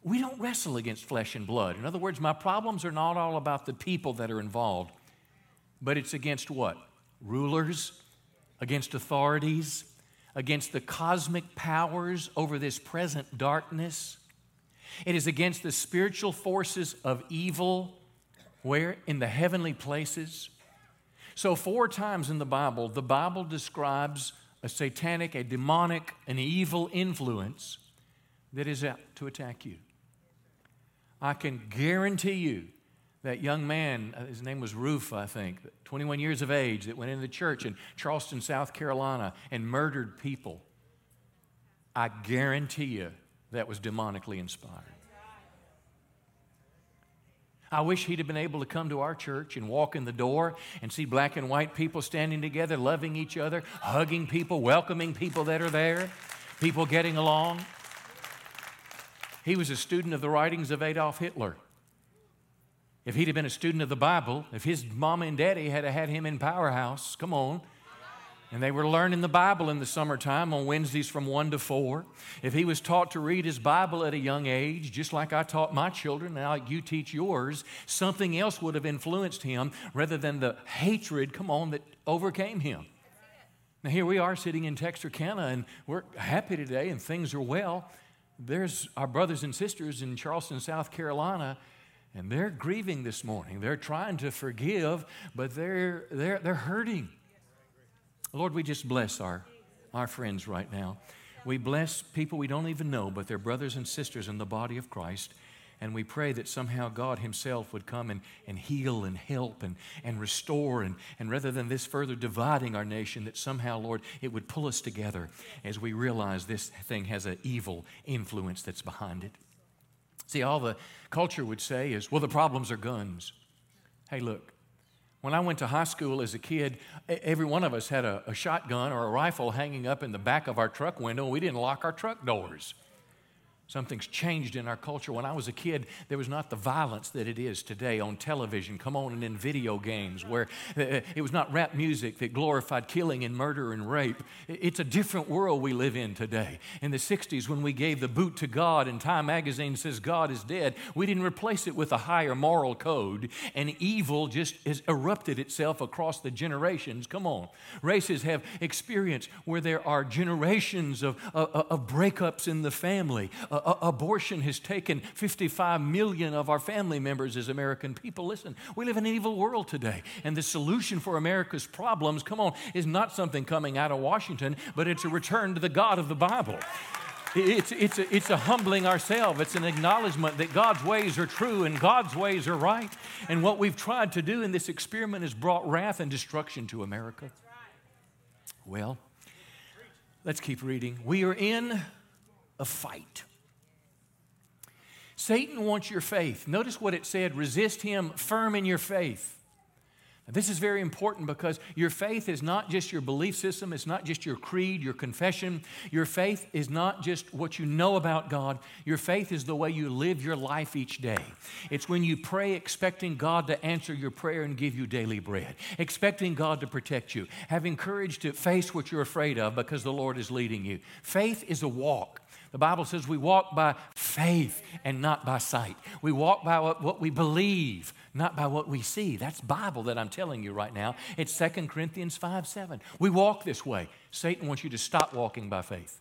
We don't wrestle against flesh and blood. In other words, my problems are not all about the people that are involved, but it's against what? Rulers, against authorities, against the cosmic powers over this present darkness. It is against the spiritual forces of evil, where? In the heavenly places. So, four times in the Bible, the Bible describes a satanic, a demonic, an evil influence that is out to attack you. I can guarantee you that young man, uh, his name was Roof, I think, 21 years of age, that went into the church in Charleston, South Carolina, and murdered people. I guarantee you that was demonically inspired. I wish he'd have been able to come to our church and walk in the door and see black and white people standing together, loving each other, hugging people, welcoming people that are there, people getting along. He was a student of the writings of Adolf Hitler. If he'd have been a student of the Bible, if his mama and daddy had had him in Powerhouse, come on, and they were learning the Bible in the summertime on Wednesdays from 1 to 4. If he was taught to read his Bible at a young age, just like I taught my children, now you teach yours, something else would have influenced him rather than the hatred, come on, that overcame him. Now, here we are sitting in Texarkana, and we're happy today, and things are well. There's our brothers and sisters in Charleston, South Carolina, and they're grieving this morning. They're trying to forgive, but they're, they're, they're hurting. Lord, we just bless our, our friends right now. We bless people we don't even know, but they're brothers and sisters in the body of Christ. And we pray that somehow God Himself would come and, and heal and help and, and restore. And, and rather than this further dividing our nation, that somehow, Lord, it would pull us together as we realize this thing has an evil influence that's behind it. See, all the culture would say is, well, the problems are guns. Hey, look, when I went to high school as a kid, every one of us had a, a, shotgun or a rifle hanging up in the back of our truck window. We didn't lock our truck doors. Something's changed in our culture. When I was a kid, there was not the violence that it is today on television, come on, and in video games, where uh, it was not rap music that glorified killing and murder and rape. It's a different world we live in today. In the 60s, when we gave the boot to God and Time magazine says God is dead, we didn't replace it with a higher moral code, and evil just has erupted itself across the generations. Come on. Races have experienced where there are generations of, of, of breakups in the family. Abortion has taken 55 million of our family members as American people. Listen, we live in an evil world today, and the solution for America's problems, come on, is not something coming out of Washington, but it's a return to the God of the Bible. It's, it's, a, it's a humbling ourselves. It's an acknowledgement that God's ways are true and God's ways are right. And what we've tried to do in this experiment has brought wrath and destruction to America. Well, let's keep reading. We are in a fight. Satan wants your faith. Notice what it said resist him firm in your faith. Now, this is very important because your faith is not just your belief system, it's not just your creed, your confession. Your faith is not just what you know about God. Your faith is the way you live your life each day. It's when you pray expecting God to answer your prayer and give you daily bread, expecting God to protect you, having courage to face what you're afraid of because the Lord is leading you. Faith is a walk. The Bible says we walk by faith and not by sight. We walk by what, we believe, not by what we see. That's Bible that I'm telling you right now. It's 2 Corinthians 5 7. We walk this way. Satan wants you to stop walking by faith.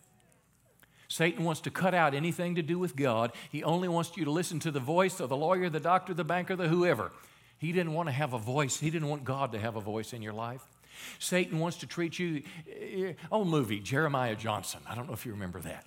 Satan wants to cut out anything to do with God. He only wants you to listen to the voice of the lawyer, the doctor, the banker, the whoever. He didn't want to have a voice. He didn't want God to have a voice in your life. Satan wants to treat you. Eh, eh, old movie, Jeremiah Johnson. I don't know if you remember that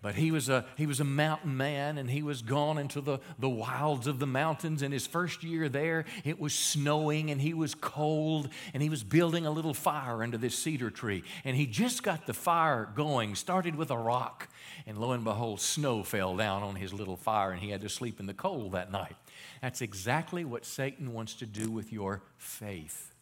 But he was a he was a mountain man and he was gone into the, the wilds of the mountains. And his first year there, it was snowing and he was cold and he was building a little fire under this cedar tree. And he just got the fire going, started with a rock, and lo and behold, snow fell down on his little fire and he had to sleep in the cold that night. That's exactly what Satan wants to do with your faith.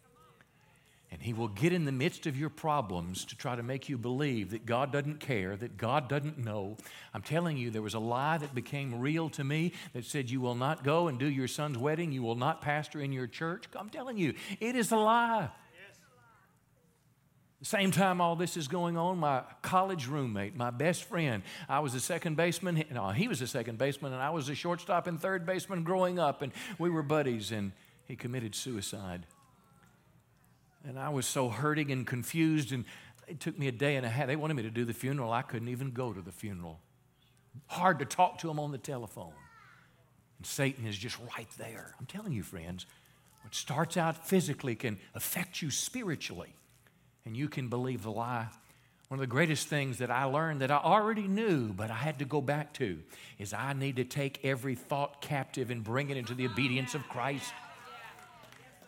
And he will get in the midst of your problems to try to make you believe that God doesn't care, that God doesn't know. I'm telling you, there was a lie that became real to me that said, You will not go and do your son's wedding, you will not pastor in your church. I'm telling you, it is a lie. The same time all this is going on, my college roommate, my best friend, I was a second baseman. No, he was a second baseman, and I was a shortstop and third baseman growing up, and we were buddies, and he committed suicide. And I was so hurting and confused, and it took me a day and a half. They wanted me to do the funeral. I couldn't even go to the funeral. Hard to talk to him on the telephone. And Satan is just right there. I'm telling you, friends, what starts out physically can affect you spiritually, and you can believe the lie. One of the greatest things that I learned that I already knew, but I had to go back to, is I need to take every thought captive and bring it into the obedience of Christ.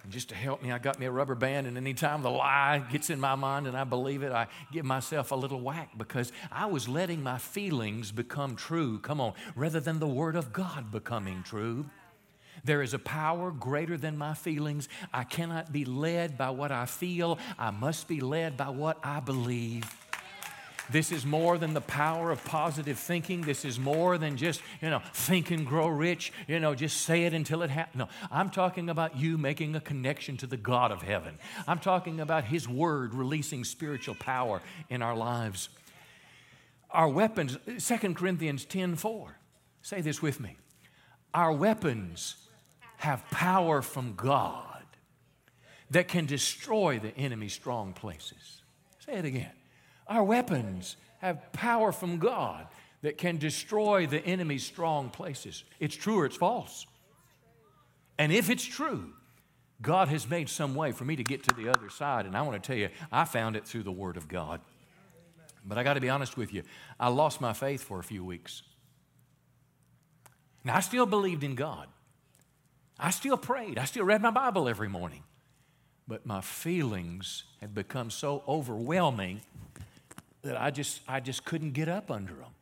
And just to help me, I got me a rubber band, and anytime the lie gets in my mind and I believe it, I give myself a little whack because I was letting my feelings become true. Come on, rather than the Word of God becoming true. There is a power greater than my feelings. I cannot be led by what I feel, I must be led by what I believe. This is more than the power of positive thinking. This is more than just, you know, think and grow rich, you know, just say it until it happens. No, I'm talking about you making a connection to the God of heaven. I'm talking about His Word releasing spiritual power in our lives. Our weapons, 2 Corinthians 10 4. Say this with me. Our weapons have power from God that can destroy the enemy's strong places. Say it again. Our weapons have power from God that can destroy the enemy's strong places. It's true or it's false. And if it's true, God has made some way for me to get to the other side. And I want to tell you, I found it through the Word of God. But I got to be honest with you, I lost my faith for a few weeks. Now, I still believed in God. I still prayed. I still read my Bible every morning. But my feelings had become so overwhelming that I just, I just couldn't get up under them.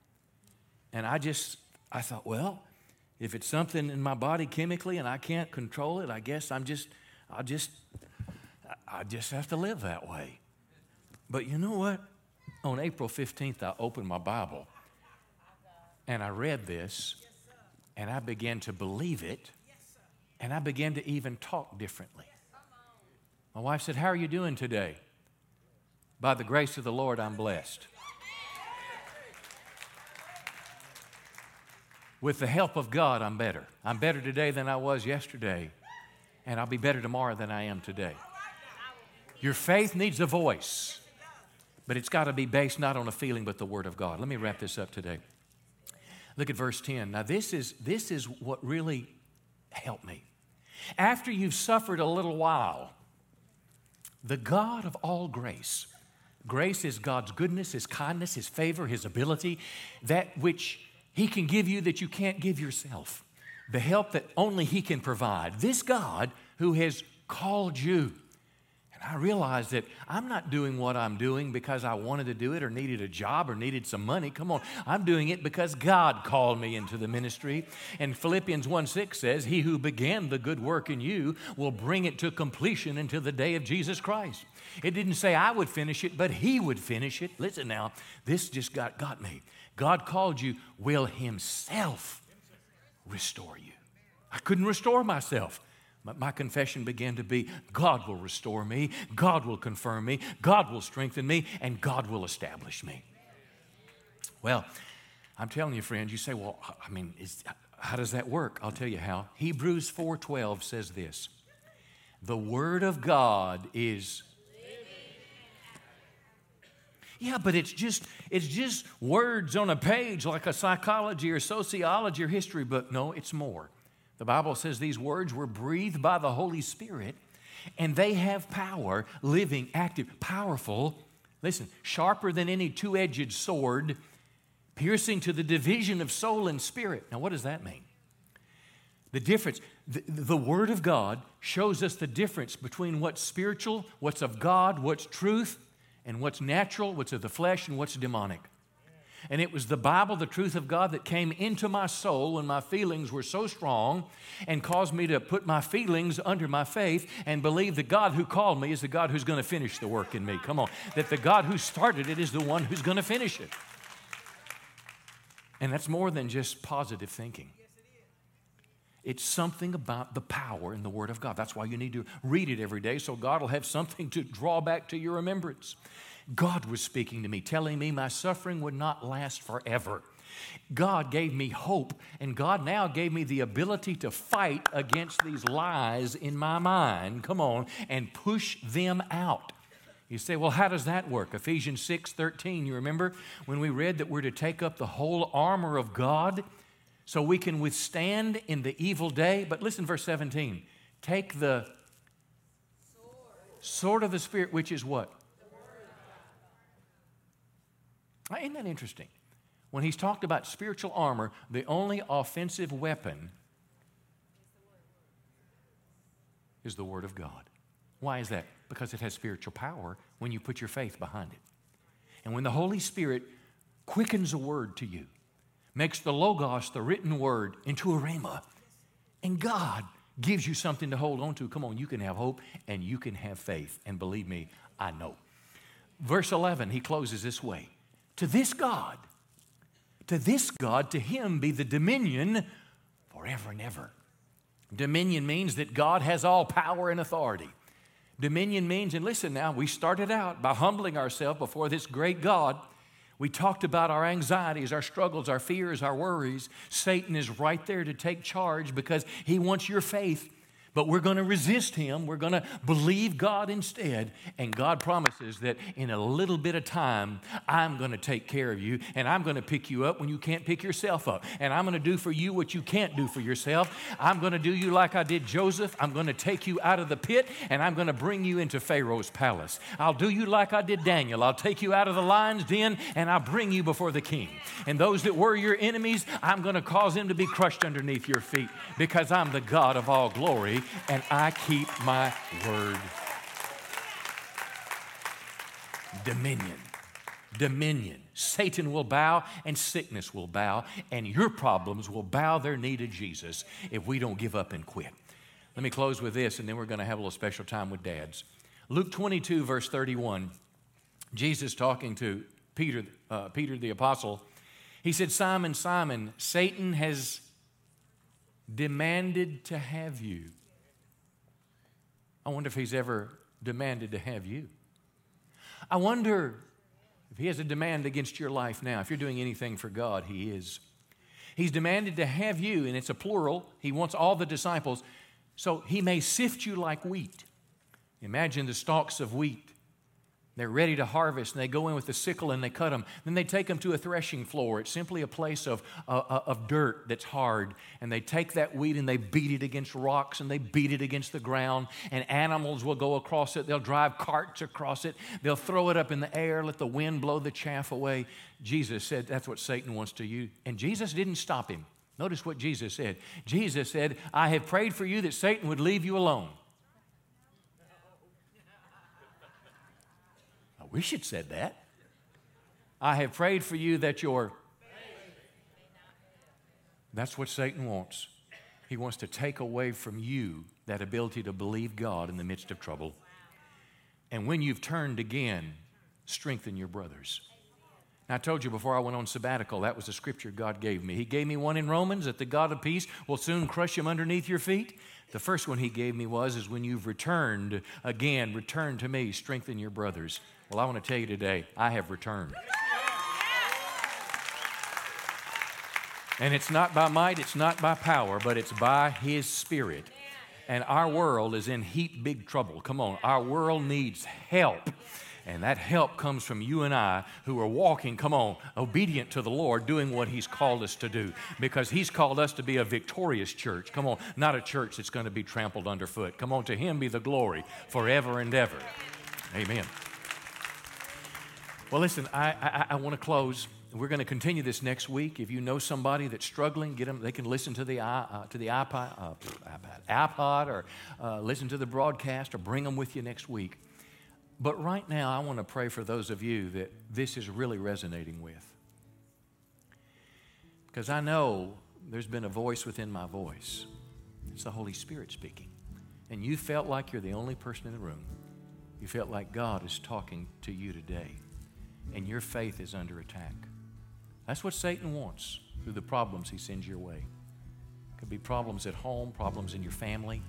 And I just, I thought, well, if it's something in my body chemically and I can't control it, I guess I'm just, I'll just, I just have to live that way. But you know what? On April 15th, I opened my Bible and I read this and I began to believe it and I began to even talk differently. My wife said, How are you doing today? By the grace of the Lord, I'm blessed. With the help of God, I'm better. I'm better today than I was yesterday, and I'll be better tomorrow than I am today. Your faith needs a voice, but it's got to be based not on a feeling, but the Word of God. Let me wrap this up today. Look at verse 10. Now, this is, this is what really helped me. After you've suffered a little while, the God of all grace, Grace is God's goodness, His kindness, His favor, His ability, that which He can give you that you can't give yourself, the help that only He can provide. This God who has called you. And I realized that I'm not doing what I'm doing because I wanted to do it or needed a job or needed some money. Come on, I'm doing it because God called me into the ministry. And Philippians 1 6 says, He who began the good work in you will bring it to completion until the day of Jesus Christ. It didn't say I would finish it, but He would finish it. Listen now, this just got, got me. God called you, will Himself restore you. I couldn't restore myself. My confession began to be God will restore me, God will confirm me, God will strengthen me, and God will establish me. Well, I'm telling you, friends, you say, well, I mean, is, how does that work? I'll tell you how. Hebrews 4:12 says this. The word of God is yeah, but it's just it's just words on a page like a psychology or sociology or history book. No, it's more. The Bible says these words were breathed by the Holy Spirit and they have power, living, active, powerful, listen, sharper than any two edged sword, piercing to the division of soul and spirit. Now, what does that mean? The difference, the, the Word of God shows us the difference between what's spiritual, what's of God, what's truth, and what's natural, what's of the flesh, and what's demonic. And it was the Bible, the truth of God, that came into my soul when my feelings were so strong and caused me to put my feelings under my faith and believe the God who called me is the God who's going to finish the work in me. Come on. That the God who started it is the one who's going to finish it. And that's more than just positive thinking. It's something about the power in the Word of God. That's why you need to read it every day so God will have something to draw back to your remembrance. God was speaking to me, telling me my suffering would not last forever. God gave me hope, and God now gave me the ability to fight against these lies in my mind, come on, and push them out. You say, well, how does that work? Ephesians 6 13, you remember when we read that we're to take up the whole armor of God so we can withstand in the evil day? But listen, verse 17 take the sword of the Spirit, which is what? Isn't that interesting? When he's talked about spiritual armor, the only offensive weapon is the Word of God. Why is that? Because it has spiritual power when you put your faith behind it. And when the Holy Spirit quickens a word to you, makes the Logos, the written word, into a Rhema, and God gives you something to hold on to, come on, you can have hope and you can have faith. And believe me, I know. Verse 11, he closes this way To this God, to this God, to him be the dominion forever and ever. Dominion means that God has all power and authority. Dominion means, and listen now, we started out by humbling ourselves before this great God. We talked about our anxieties, our struggles, our fears, our worries. Satan is right there to take charge because he wants your faith. But we're going to resist him. We're going to believe God instead. And God promises that in a little bit of time, I'm going to take care of you and I'm going to pick you up when you can't pick yourself up. And I'm going to do for you what you can't do for yourself. I'm going to do you like I did Joseph. I'm going to take you out of the pit and I'm going to bring you into Pharaoh's palace. I'll do you like I did Daniel. I'll take you out of the lion's den and I'll bring you before the king. And those that were your enemies, I'm going to cause them to be crushed underneath your feet because I'm the God of all glory and I keep my word. Dominion. Dominion. Satan will bow and sickness will bow, and your problems will bow their knee to Jesus if we don't give up and quit. Let me close with this, and then we're going to have a little special time with dads. Luke 22, verse 31, Jesus talking to Peter, uh, Peter the apostle, he said, Simon, Simon, Satan has demanded to have you. I wonder if he's ever demanded to have you. I wonder if he has a demand against your life now. If you're doing anything for God, he is. He's demanded to have you, and it's a plural. He wants all the disciples. So he may sift you like wheat. Imagine the stalks of wheat. They're ready to harvest, and they go in with the sickle and they cut them. Then they take them to a threshing floor. It's simply a place of, uh, uh, of dirt that's hard. And they take that wheat and they beat it against rocks and they beat it against the ground. And animals will go across it. They'll drive carts across it. They'll throw it up in the air, let the wind blow the chaff away. Jesus said that's what Satan wants to use. And Jesus didn't stop him. Notice what Jesus said. Jesus said, I have prayed for you that Satan would leave you alone. I wish it said that. I have prayed for you that your. That's what Satan wants. He wants to take away from you that ability to believe God in the midst of trouble. And when you've turned again, strengthen your brothers. Now, I told you before I went on sabbatical, that was the scripture God gave me. He gave me one in Romans that the God of peace will soon crush him underneath your feet. The first one he gave me was, is when you've returned again, return to me, strengthen your brothers. Well, I want to tell you today, I have returned. And it's not by might, it's not by power, but it's by His Spirit. And our world is in heap big trouble. Come on, our world needs help. And that help comes from you and I who are walking, come on, obedient to the Lord, doing what He's called us to do. Because He's called us to be a victorious church. Come on, not a church that's going to be trampled underfoot. Come on, to Him be the glory forever and ever. Amen. Well, listen, I, I, I want to close We're going to continue this next week. If you know somebody that's struggling, get them. They can listen to the uh, to the iPod, uh, iPod, iPod, or uh, listen to the broadcast, or bring them with you next week. But right now, I want to pray for those of you that this is really resonating with, because I know there's been a voice within my voice. It's the Holy Spirit speaking, and you felt like you're the only person in the room. You felt like God is talking to you today, and your faith is under attack. That's what Satan wants through the problems he sends your way. Could be problems at home, problems in your family,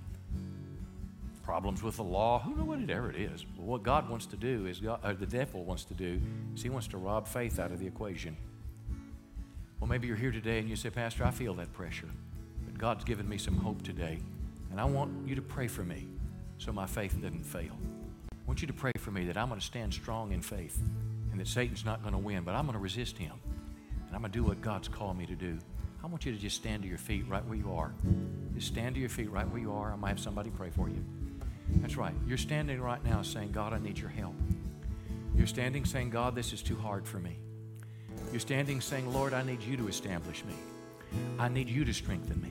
problems with the law, who knows whatever it is. But what God wants to do is, God, or the devil wants to do, is he wants to rob faith out of the equation. Well, maybe you're here today and you say, Pastor, I feel that pressure, but God's given me some hope today, and I want you to pray for me so my faith doesn't fail. I want you to pray for me that I'm going to stand strong in faith and that Satan's not going to win, but I'm going to resist him. And I'm going to do what God's called me to do. I want you to just stand to your feet right where you are. Just stand to your feet right where you are. I might have somebody pray for you. That's right. You're standing right now saying, God, I need your help. You're standing saying, God, this is too hard for me. You're standing saying, Lord, I need you to establish me. I need you to strengthen me.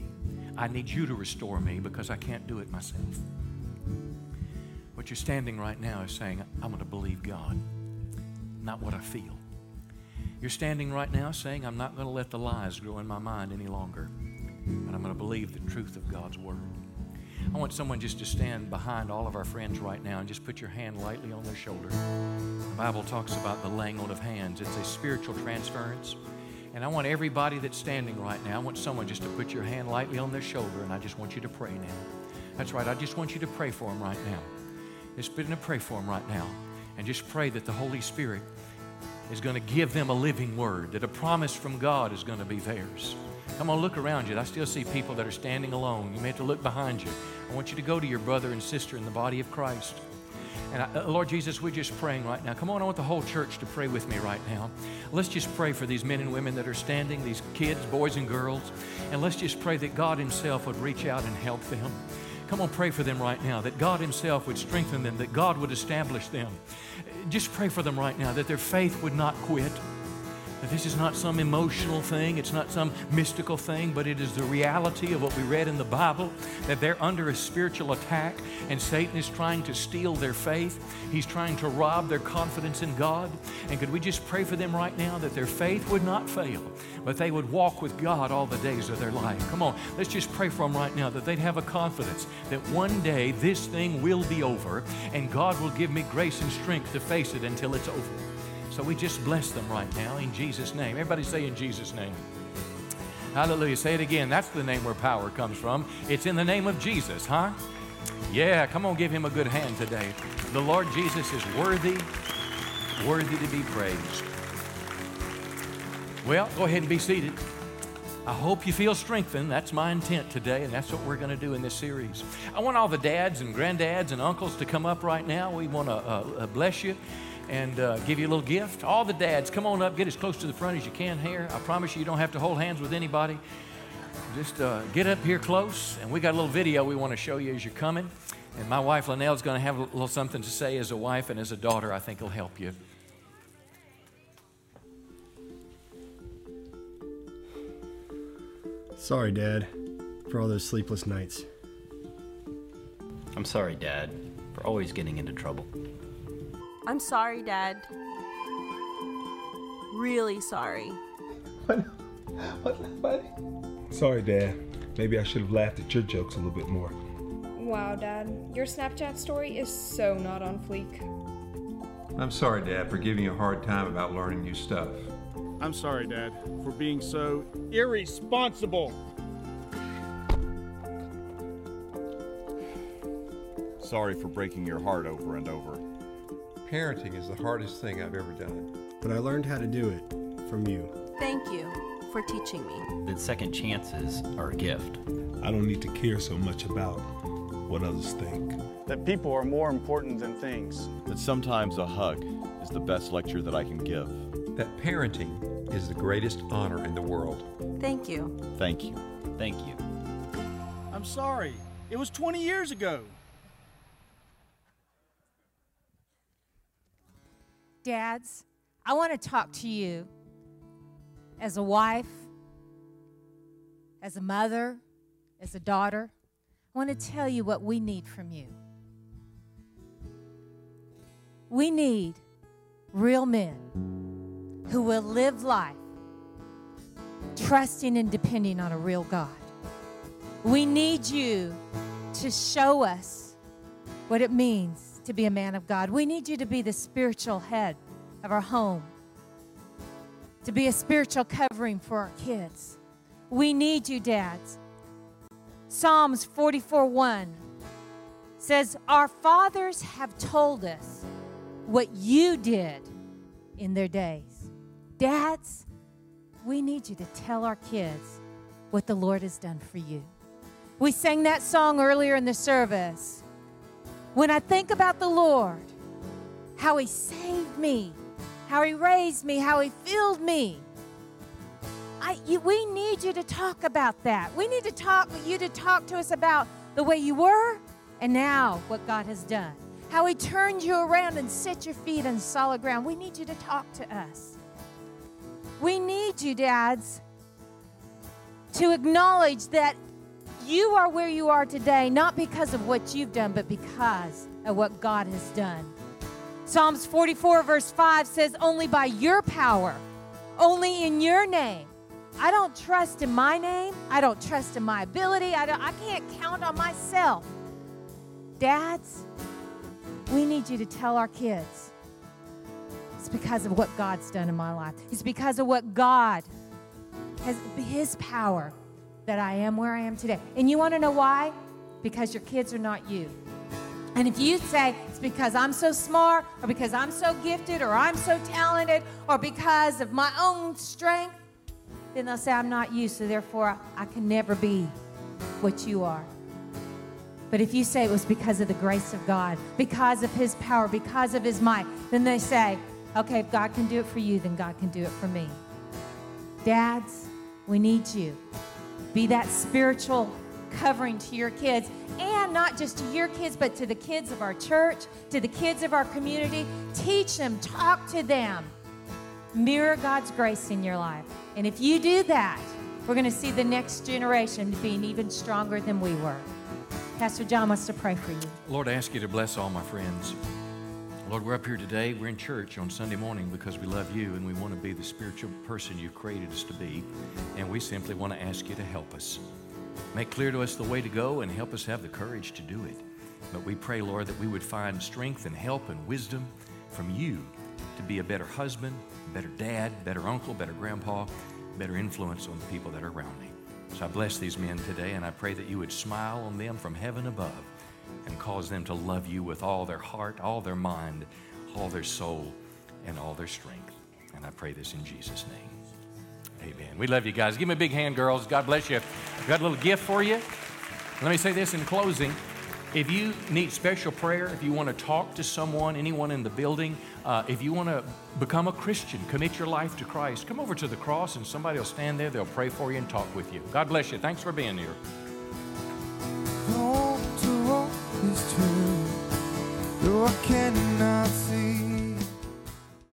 I need you to restore me because I can't do it myself. What you're standing right now is saying, I'm going to believe God, not what I feel. You're standing right now saying, I'm not going to let the lies grow in my mind any longer, and I'm going to believe the truth of God's Word. I want someone just to stand behind all of our friends right now and just put your hand lightly on their shoulder. The Bible talks about the laying on of hands, it's a spiritual transference. And I want everybody that's standing right now, I want someone just to put your hand lightly on their shoulder, and I just want you to pray now. That's right, I just want you to pray for them right now. Just begin to pray for them right now. And just pray that the Holy Spirit is going to give them a living word, that a promise from God is going to be theirs. Come on, look around you. I still see people that are standing alone. You may have to look behind you. I want you to go to your brother and sister in the body of Christ. And I, uh, Lord Jesus, we're just praying right now. Come on, I want the whole church to pray with me right now. Let's just pray for these men and women that are standing, these kids, boys and girls. And let's just pray that God Himself would reach out and help them. Come on, pray for them right now, that God Himself would strengthen them, that God would establish them. Just pray for them right now, that their faith would not quit. This is not some emotional thing, it's not some mystical thing, but it is the reality of what we read in the Bible that they're under a spiritual attack and Satan is trying to steal their faith. He's trying to rob their confidence in God. And could we just pray for them right now that their faith would not fail, but they would walk with God all the days of their life? Come on, let's just pray for them right now that they'd have a confidence that one day this thing will be over and God will give me grace and strength to face it until it's over. So we just bless them right now in Jesus' name. Everybody say in Jesus' name. Hallelujah. Say it again. That's the name where power comes from. It's in the name of Jesus, huh? Yeah, come on, give him a good hand today. The Lord Jesus is worthy, worthy to be praised. Well, go ahead and be seated. I hope you feel strengthened. That's my intent today, and that's what we're going to do in this series. I want all the dads and granddads and uncles to come up right now. We want to uh, uh, bless you and uh, give you a little gift. All the dads, come on up, get as close to the front as you can here. I promise you, you don't have to hold hands with anybody. Just uh, get up here close, and we got a little video we want to show you as you're coming. And my wife Linnell's going to have a little something to say as a wife and as a daughter. I think will help you. Sorry, Dad, for all those sleepless nights. I'm sorry, Dad, for always getting into trouble. I'm sorry, Dad. Really sorry. What? What? what? Sorry, Dad. Maybe I should have laughed at your jokes a little bit more. Wow, Dad, your Snapchat story is so not on fleek. I'm sorry, Dad, for giving you a hard time about learning new stuff. I'm sorry, Dad, for being so irresponsible. Sorry for breaking your heart over and over. Parenting is the hardest thing I've ever done. But I learned how to do it from you. Thank you for teaching me. That second chances are a gift. I don't need to care so much about what others think. That people are more important than things. That sometimes a hug is the best lecture that I can give. That parenting is the greatest honor in the world. Thank you. Thank you. Thank you. I'm sorry. It was 20 years ago. Dads, I want to talk to you. as a wife, as a mother, as a daughter, I want to tell you what we need from you. We need real men who will live life trusting and depending on a real God. We need you to show us what it means to be a man of God. We need you to be the spiritual head of our home, to be a spiritual covering for our kids. We need you, dads. Psalms 44 1 says, Our fathers have told us what you did in their days. Dads, we need you to tell our kids what the Lord has done for you. We sang that song earlier in the service. When I think about the Lord, how He saved me, how He raised me, how He filled me, I, you, we need you to talk about that. We need to talk you to talk to us about the way you were and now what God has done. How He turned you around and set your feet on solid ground. We need you to talk to us. We need you, dads, to acknowledge that you are where you are today, not because of what you've done, but because of what God has done. Psalms 44, verse 5 says, Only by your power, only in your name. I don't trust in my name. I don't trust in my ability. I, I can't count on myself. Dads, we need you to tell our kids it's because of what God's done in my life. It's because of what God has, His power, that I am where I am today. And you want to know why? Because your kids are not you. And if you say it's because I'm so smart, or because I'm so gifted, or I'm so talented, or because of my own strength, then they'll say, I'm not you, so therefore I can never be what you are. But if you say it was because of the grace of God, because of His power, because of His might, then they say, okay, if God can do it for you, then God can do it for me. Dads, we need you. Be that spiritual covering to your kids, and not just to your kids, but to the kids of our church, to the kids of our community. Teach them, talk to them. Mirror God's grace in your life. And if you do that, we're going to see the next generation being even stronger than we were. Pastor John wants to pray for you. Lord, I ask you to bless all my friends. Lord, we're up here today. We're in church on Sunday morning because we love you and we want to be the spiritual person you created us to be. And we simply want to ask you to help us. Make clear to us the way to go and help us have the courage to do it. But we pray, Lord, that we would find strength and help and wisdom from you to be a better husband, better dad, better uncle, better grandpa, better influence on the people that are around me. So I bless these men today and I pray that you would smile on them from heaven above and cause them to love you with all their heart, all their mind, all their soul, and all their strength. And I pray this in Jesus' name. Amen. We love you guys. Give me a big hand, girls. God bless you. I've got a little gift for you. Let me say this in closing. If you need special prayer, if you want to talk to someone, anyone in the building, uh, if you want to become a Christian, commit your life to Christ, come over to the cross and somebody will stand there. They'll pray for you and talk with you. God bless you. Thanks for being here is true, though I cannot see.